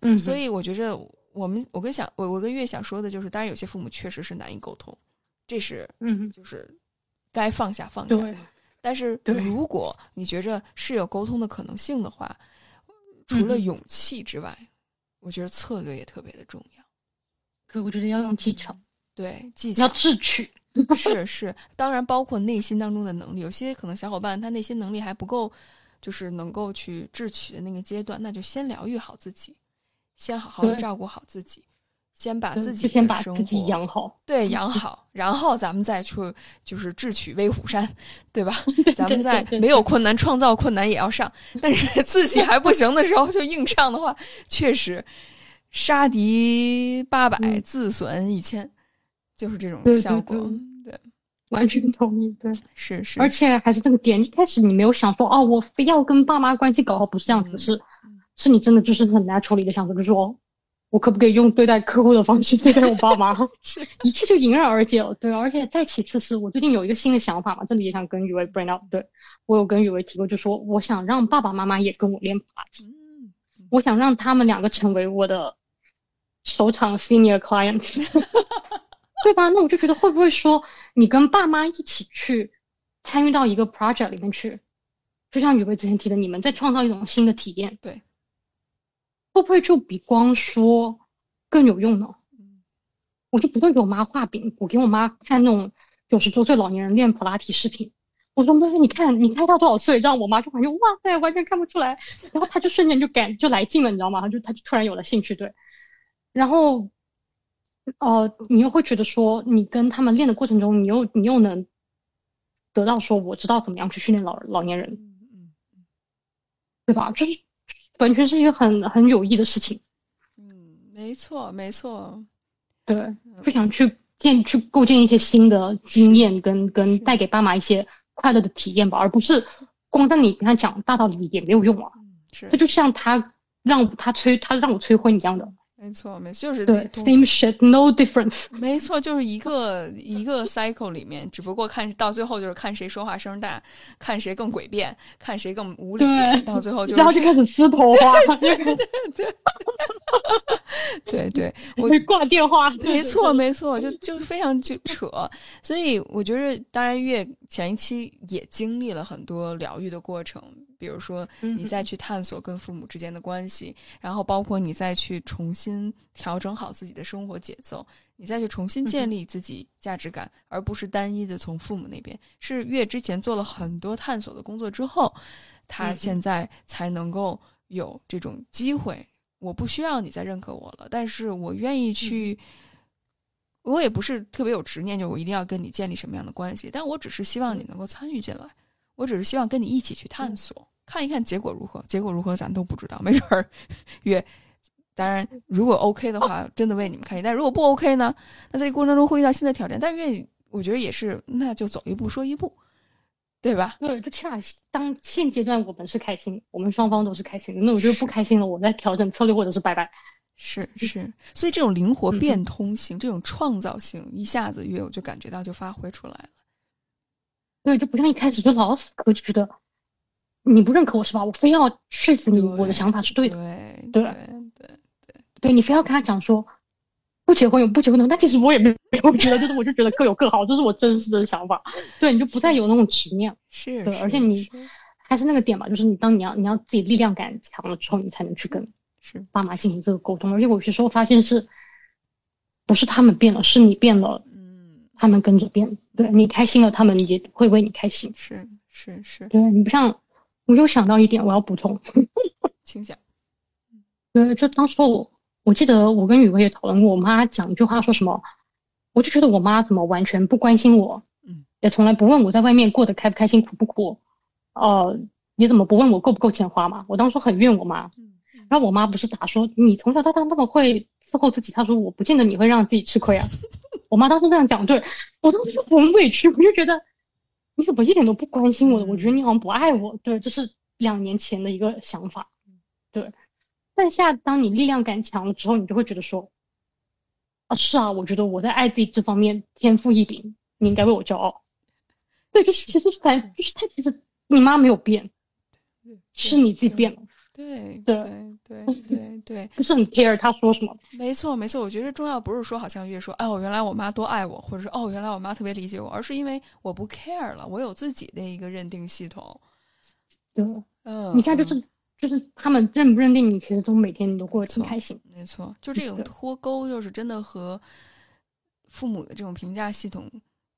S2: 嗯，所以我觉着我们我跟想我我跟月想说的就是，当然有些父母确实是难以沟通，这是
S3: 嗯
S2: 就是该放下放下，但是如果你觉着是有沟通的可能性的话，除了勇气之外，我觉得策略也特别的重要。
S3: 所以我觉得要用技巧，
S2: 对技巧。
S3: 要智取
S2: 是是，当然包括内心当中的能力。有些可能小伙伴他内心能力还不够，就是能够去智取的那个阶段，那就先疗愈好自己，先好好的照顾好自己，先把自己
S3: 先把自己养好，
S2: 对养好，然后咱们再去就是智取威虎山，对吧？咱们在没有困难创造困难也要上，但是自己还不行的时候就硬上的话，确实。杀敌八百，自损一千，就是这种效果。
S3: 对，完全同意。对，
S2: 是是。
S3: 而且还是这个点，一开始你没有想说，哦，我非要跟爸妈关系搞好，不是这样子，是，是你真的就是很 natural 的想说，就是说，我可不可以用对待客户的方式对待我爸妈？
S2: 是，
S3: 一切就迎刃而解了。对，而且再其次是我最近有一个新的想法嘛，这里也想跟雨薇 bring up。对我有跟雨薇提过，就说我想让爸爸妈妈也跟我练普拉提，我想让他们两个成为我的。首场 senior clients，对吧？那我就觉得会不会说你跟爸妈一起去参与到一个 project 里面去，就像雨薇之前提的，你们在创造一种新的体验，
S2: 对，
S3: 会不会就比光说更有用呢？我就不会给我妈画饼，我给我妈看那种九十多岁老年人练普拉提视频，我说妈，你看你猜他多少岁？让我妈就感觉哇塞，完全看不出来，然后他就瞬间就感就来劲了，你知道吗？他就他就突然有了兴趣，对。然后，呃，你又会觉得说，你跟他们练的过程中，你又你又能得到说，我知道怎么样去训练老老年人，对吧？就是完全是一个很很有益的事情。
S2: 嗯，没错，没错。
S3: 对，不想去建去构建一些新的经验，跟跟带给爸妈一些快乐的体验吧，而不是光在你跟他讲大道理也没有用啊。
S2: 是，
S3: 这就像他。让他催他让我催婚一样的，
S2: 没错，没就是
S3: 对，same shit，no difference。
S2: 没错，就是一个一个 cycle 里面，只不过看到最后就是看谁说话声大，看谁更诡辩，看谁更无理，到最后就
S3: 然后就开始吃头发，对对
S2: 对，对 对，我
S3: 会挂电话。
S2: 没错，没错，就就非常就扯。所以我觉得，当然月前一期也经历了很多疗愈的过程。比如说，你再去探索跟父母之间的关系，然后包括你再去重新调整好自己的生活节奏，你再去重新建立自己价值感，而不是单一的从父母那边。是月之前做了很多探索的工作之后，他现在才能够有这种机会。我不需要你再认可我了，但是我愿意去。我也不是特别有执念，就我一定要跟你建立什么样的关系，但我只是希望你能够参与进来，我只是希望跟你一起去探索。看一看结果如何？结果如何咱都不知道，没准儿 约。当然，如果 OK 的话，真的为你们开心；但如果不 OK 呢？那在这过程中会遇到新的挑战。但愿意，我觉得也是，那就走一步说一步，对吧？
S3: 对，就起码当现阶段我们是开心，我们双方都是开心的。那我觉得不开心了，我再调整策略，或者是拜拜。
S2: 是是，所以这种灵活变通性、这种创造性，一下子越我就感觉到就发挥出来了。
S3: 对，就不像一开始就老死磕，就觉得。你不认可我是吧？我非要说服你，我的想法是对的。
S2: 对
S3: 对
S2: 对对，
S3: 对你非要跟他讲说不结婚有不结婚的，但其实我也没有觉得，就是我就觉得各有各好，这是我真实的想法。对，你就不再有那种执念。
S2: 是，
S3: 对，而且你还是那个点吧，就是你当你要你要自己力量感强了之后，你才能去跟
S2: 是
S3: 爸妈进行这个沟通。而且我有些时候发现是，不是他们变了，是你变了。嗯，他们跟着变。对你开心了，他们也会为你开心。
S2: 是是是，
S3: 对你不像。我又想到一点，我要补充，
S2: 请讲。
S3: 对，就当时我我记得我跟雨薇也讨论过，我妈讲一句话，说什么，我就觉得我妈怎么完全不关心我，嗯，也从来不问我在外面过得开不开心、苦不苦，呃，你怎么不问我够不够钱花嘛？我当时很怨我妈，然后我妈不是打说，你从小到大那么会伺候自己，她说我不见得你会让自己吃亏啊。我妈当时那样讲，对我当时就很委屈，我就觉得。你怎么一点都不关心我的？我觉得你好像不爱我。对，这是两年前的一个想法。对，但现在当你力量感强了之后，你就会觉得说，啊，是啊，我觉得我在爱自己这方面天赋异禀，你应该为我骄傲。对，就是其实反正就是他其实你妈没有变，是你自己变了。
S2: 对对对对对，
S3: 不是很 care 他说什么。
S2: 没错没错，我觉得重要不是说好像越说，哦，原来我妈多爱我，或者是哦，原来我妈特别理解我，而是因为我不 care 了，我有自己的一个认定系统。
S3: 对，嗯，你现在就是就是他们认不认定你，其实都每天你都过得挺开心。
S2: 没错，就这种脱钩，就是真的和父母的这种评价系统。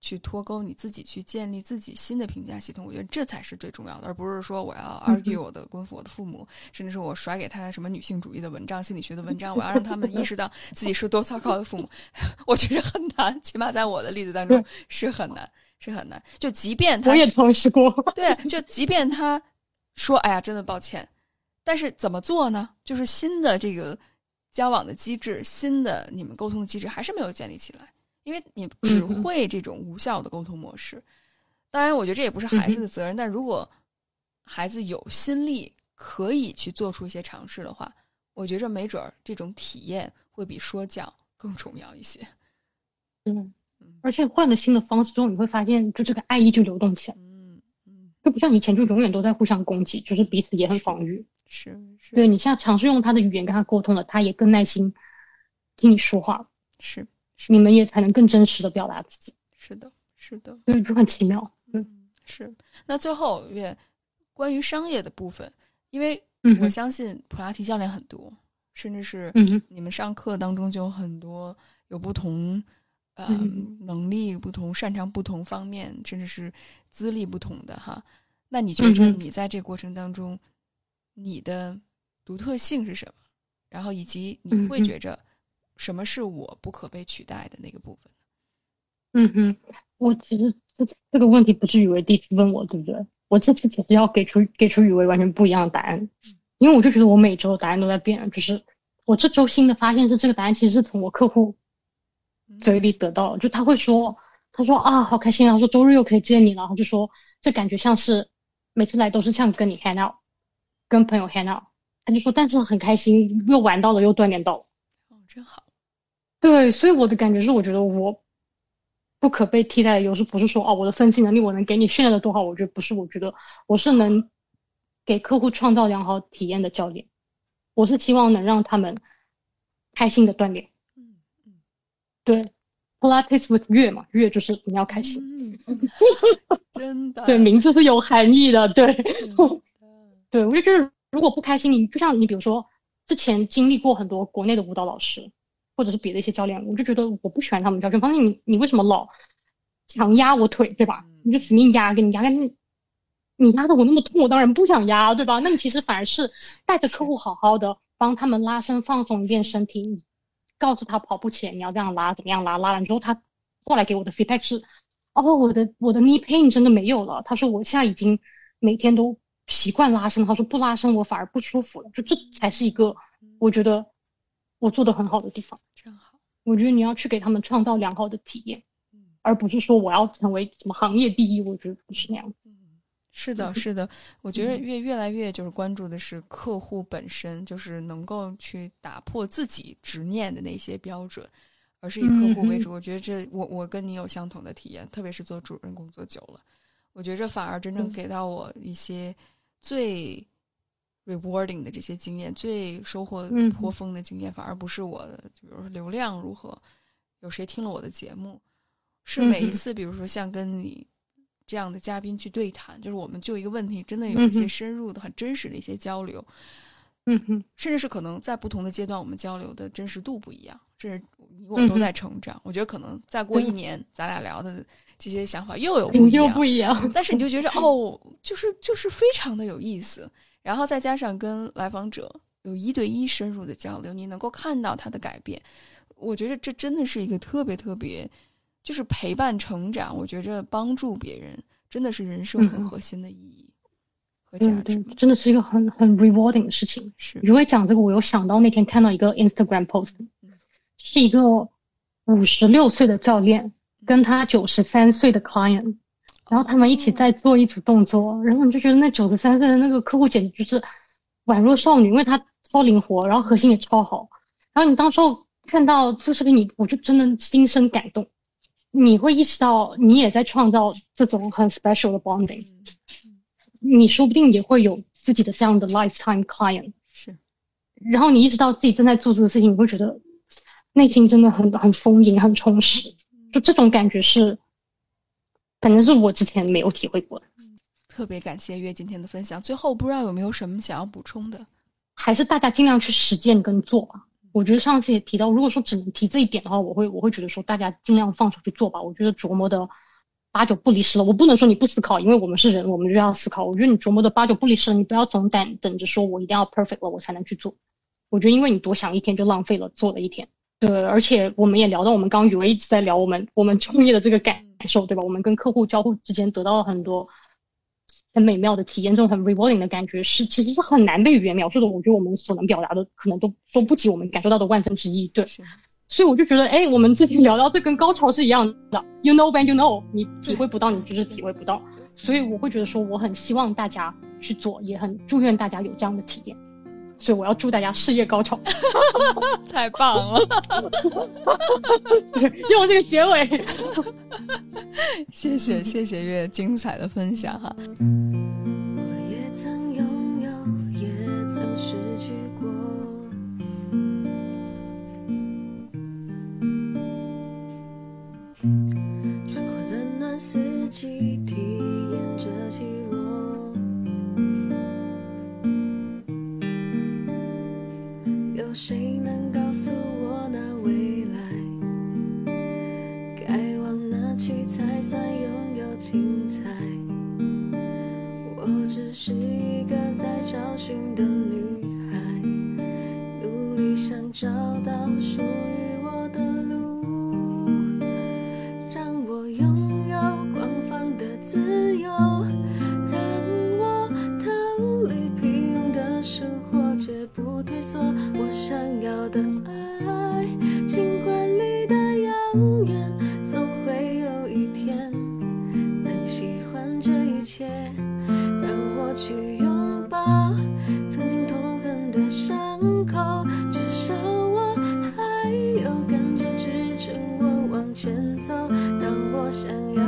S2: 去脱钩你自己，去建立自己新的评价系统，我觉得这才是最重要的，而不是说我要 argue 我的官父、我的父母，甚至是我甩给他什么女性主义的文章、心理学的文章，我要让他们意识到自己是多糟糕的父母，我觉得很难，起码在我的例子当中是很难，是很难。就即便他
S3: 我也尝试过，
S2: 对，就即便他说哎呀，真的抱歉，但是怎么做呢？就是新的这个交往的机制，新的你们沟通的机制还是没有建立起来。因为你只会这种无效的沟通模式，当然，我觉得这也不是孩子的责任。但如果孩子有心力，可以去做出一些尝试的话，我觉着没准儿这种体验会比说教更重要一些。
S3: 嗯，而且换了新的方式之后，你会发现，就这个爱意就流动起来。嗯嗯，就不像以前，就永远都在互相攻击，就是彼此也很防御。
S2: 是，
S3: 对你现在尝试用他的语言跟他沟通了，他也更耐心听你说话。
S2: 是。
S3: 你们也才能更真实的表达自己。
S2: 是的，是的，
S3: 对，就很奇妙。
S2: 嗯，是。那最后也关于商业的部分，因为我相信普拉提教练很多，甚至是你们上课当中就有很多有不同呃能力、不同擅长不同方面，甚至是资历不同的哈。那你觉得你在这过程当中，你的独特性是什么？然后以及你会觉着？什么是我不可被取代的那个部分？
S3: 嗯哼，我其实这这个问题不是雨薇第一次问我，对不对？我这次其实要给出给出雨薇完全不一样的答案，因为我就觉得我每周答案都在变。就是我这周新的发现是，这个答案其实是从我客户嘴里得到，就他会说，他说啊，好开心啊，说周日又可以见你了，然后就说这感觉像是每次来都是像跟你 hang out，跟朋友 hang out，他就说但是很开心，又玩到了，又锻炼到了。
S2: 哦真好。
S3: 对，所以我的感觉是，我觉得我不可被替代的优势，不是说哦，我的分析能力我能给你训练的多好，我觉得不是，我觉得我是能给客户创造良好体验的教练，我是希望能让他们开心的锻炼。
S2: 嗯嗯，
S3: 对，Pilates with 月嘛，月就是你要开心，
S2: 嗯，真的，
S3: 对，名字是有含义的，对，对，我就觉得如果不开心，你就像你比如说之前经历过很多国内的舞蹈老师。或者是别的一些教练，我就觉得我不喜欢他们教练。反正你你为什么老强压我腿，对吧？你就死命压，给你压，你你压的我那么痛，我当然不想压，对吧？那你其实反而是带着客户好好的帮他们拉伸放松一遍身体，你告诉他跑步前你要这样拉，怎么样拉，拉完之后他过来给我的 feedback 是，哦，我的我的 knee pain 真的没有了。他说我现在已经每天都习惯拉伸，他说不拉伸我反而不舒服了。就这才是一个我觉得。我做的很好的地方，
S2: 真好。
S3: 我觉得你要去给他们创造良好的体验，而不是说我要成为什么行业第一。我觉得不是那样。
S2: 子，是的，是的。我觉得越越来越就是关注的是客户本身，就是能够去打破自己执念的那些标准，而是以客户为主。我觉得这我我跟你有相同的体验，特别是做主任工作久了，我觉得这反而真正给到我一些最。Rewarding 的这些经验，最收获颇丰的经验，反而不是我的，比如说流量如何，有谁听了我的节目，是每一。次，比如说像跟你这样的嘉宾去对谈，就是我们就一个问题，真的有一些深入的、很真实的一些交流，
S3: 嗯哼，
S2: 甚至是可能在不同的阶段，我们交流的真实度不一样，甚至你我都在成长。我觉得可能再过一年，咱俩聊的这些想法又有不一样，
S3: 又不一样，
S2: 但是你就觉着 哦，就是就是非常的有意思。然后再加上跟来访者有一对一深入的交流，你能够看到他的改变，我觉得这真的是一个特别特别，就是陪伴成长。我觉着帮助别人真的是人生很核心的意义和价值，
S3: 真的是一个很很 rewarding 的事情。
S2: 是，
S3: 因为讲这个，我有想到那天看到一个 Instagram post，是一个五十六岁的教练跟他九十三岁的 client。然后他们一起在做一组动作，然后你就觉得那九十三岁的那个客户简直就是宛若少女，因为她超灵活，然后核心也超好。然后你当时候看到这视频，你我就真的心生感动。你会意识到你也在创造这种很 special 的 bonding，你说不定也会有自己的这样的 lifetime client。
S2: 是。
S3: 然后你意识到自己正在做这个事情，你会觉得内心真的很很丰盈、很充实。就这种感觉是。反正是我之前没有体会过的，
S2: 特别感谢月今天的分享。最后不知道有没有什么想要补充的？
S3: 还是大家尽量去实践跟做吧。我觉得上次也提到，如果说只能提这一点的话，我会我会觉得说大家尽量放手去做吧。我觉得琢磨的八九不离十了。我不能说你不思考，因为我们是人，我们就要思考。我觉得你琢磨的八九不离十了，你不要总等等着说我一定要 perfect 了我才能去做。我觉得因为你多想一天就浪费了做了一天。对，而且我们也聊到，我们刚雨薇一直在聊我们我们创业的这个感受，对吧？我们跟客户交互之间得到了很多很美妙的体验，这种很 rewarding 的感觉是其实是很难被语言描述的。我觉得我们所能表达的可能都都不及我们感受到的万分之一。对，所以我就觉得，哎，我们之前聊到这跟高潮是一样的，you know when you know，你体会不到，你就是体会不到。所以我会觉得说，我很希望大家去做，也很祝愿大家有这样的体验。所以我要祝大家事业高潮，
S2: 太棒了！
S3: 用这个结尾，
S2: 谢谢谢谢月精彩的分享哈。
S1: 我也曾拥有，也曾失去过，穿过冷暖四季，体验着谁能告诉我那未来该往哪去才算拥有精彩？我只是一个在找寻的女孩，努力想找到属于我的路，不退缩，我想要的爱，尽管离得遥远，总会有一天能喜欢这一切，让我去拥抱曾经痛恨的伤口，至少我还有感觉支撑我往前走，当我想要。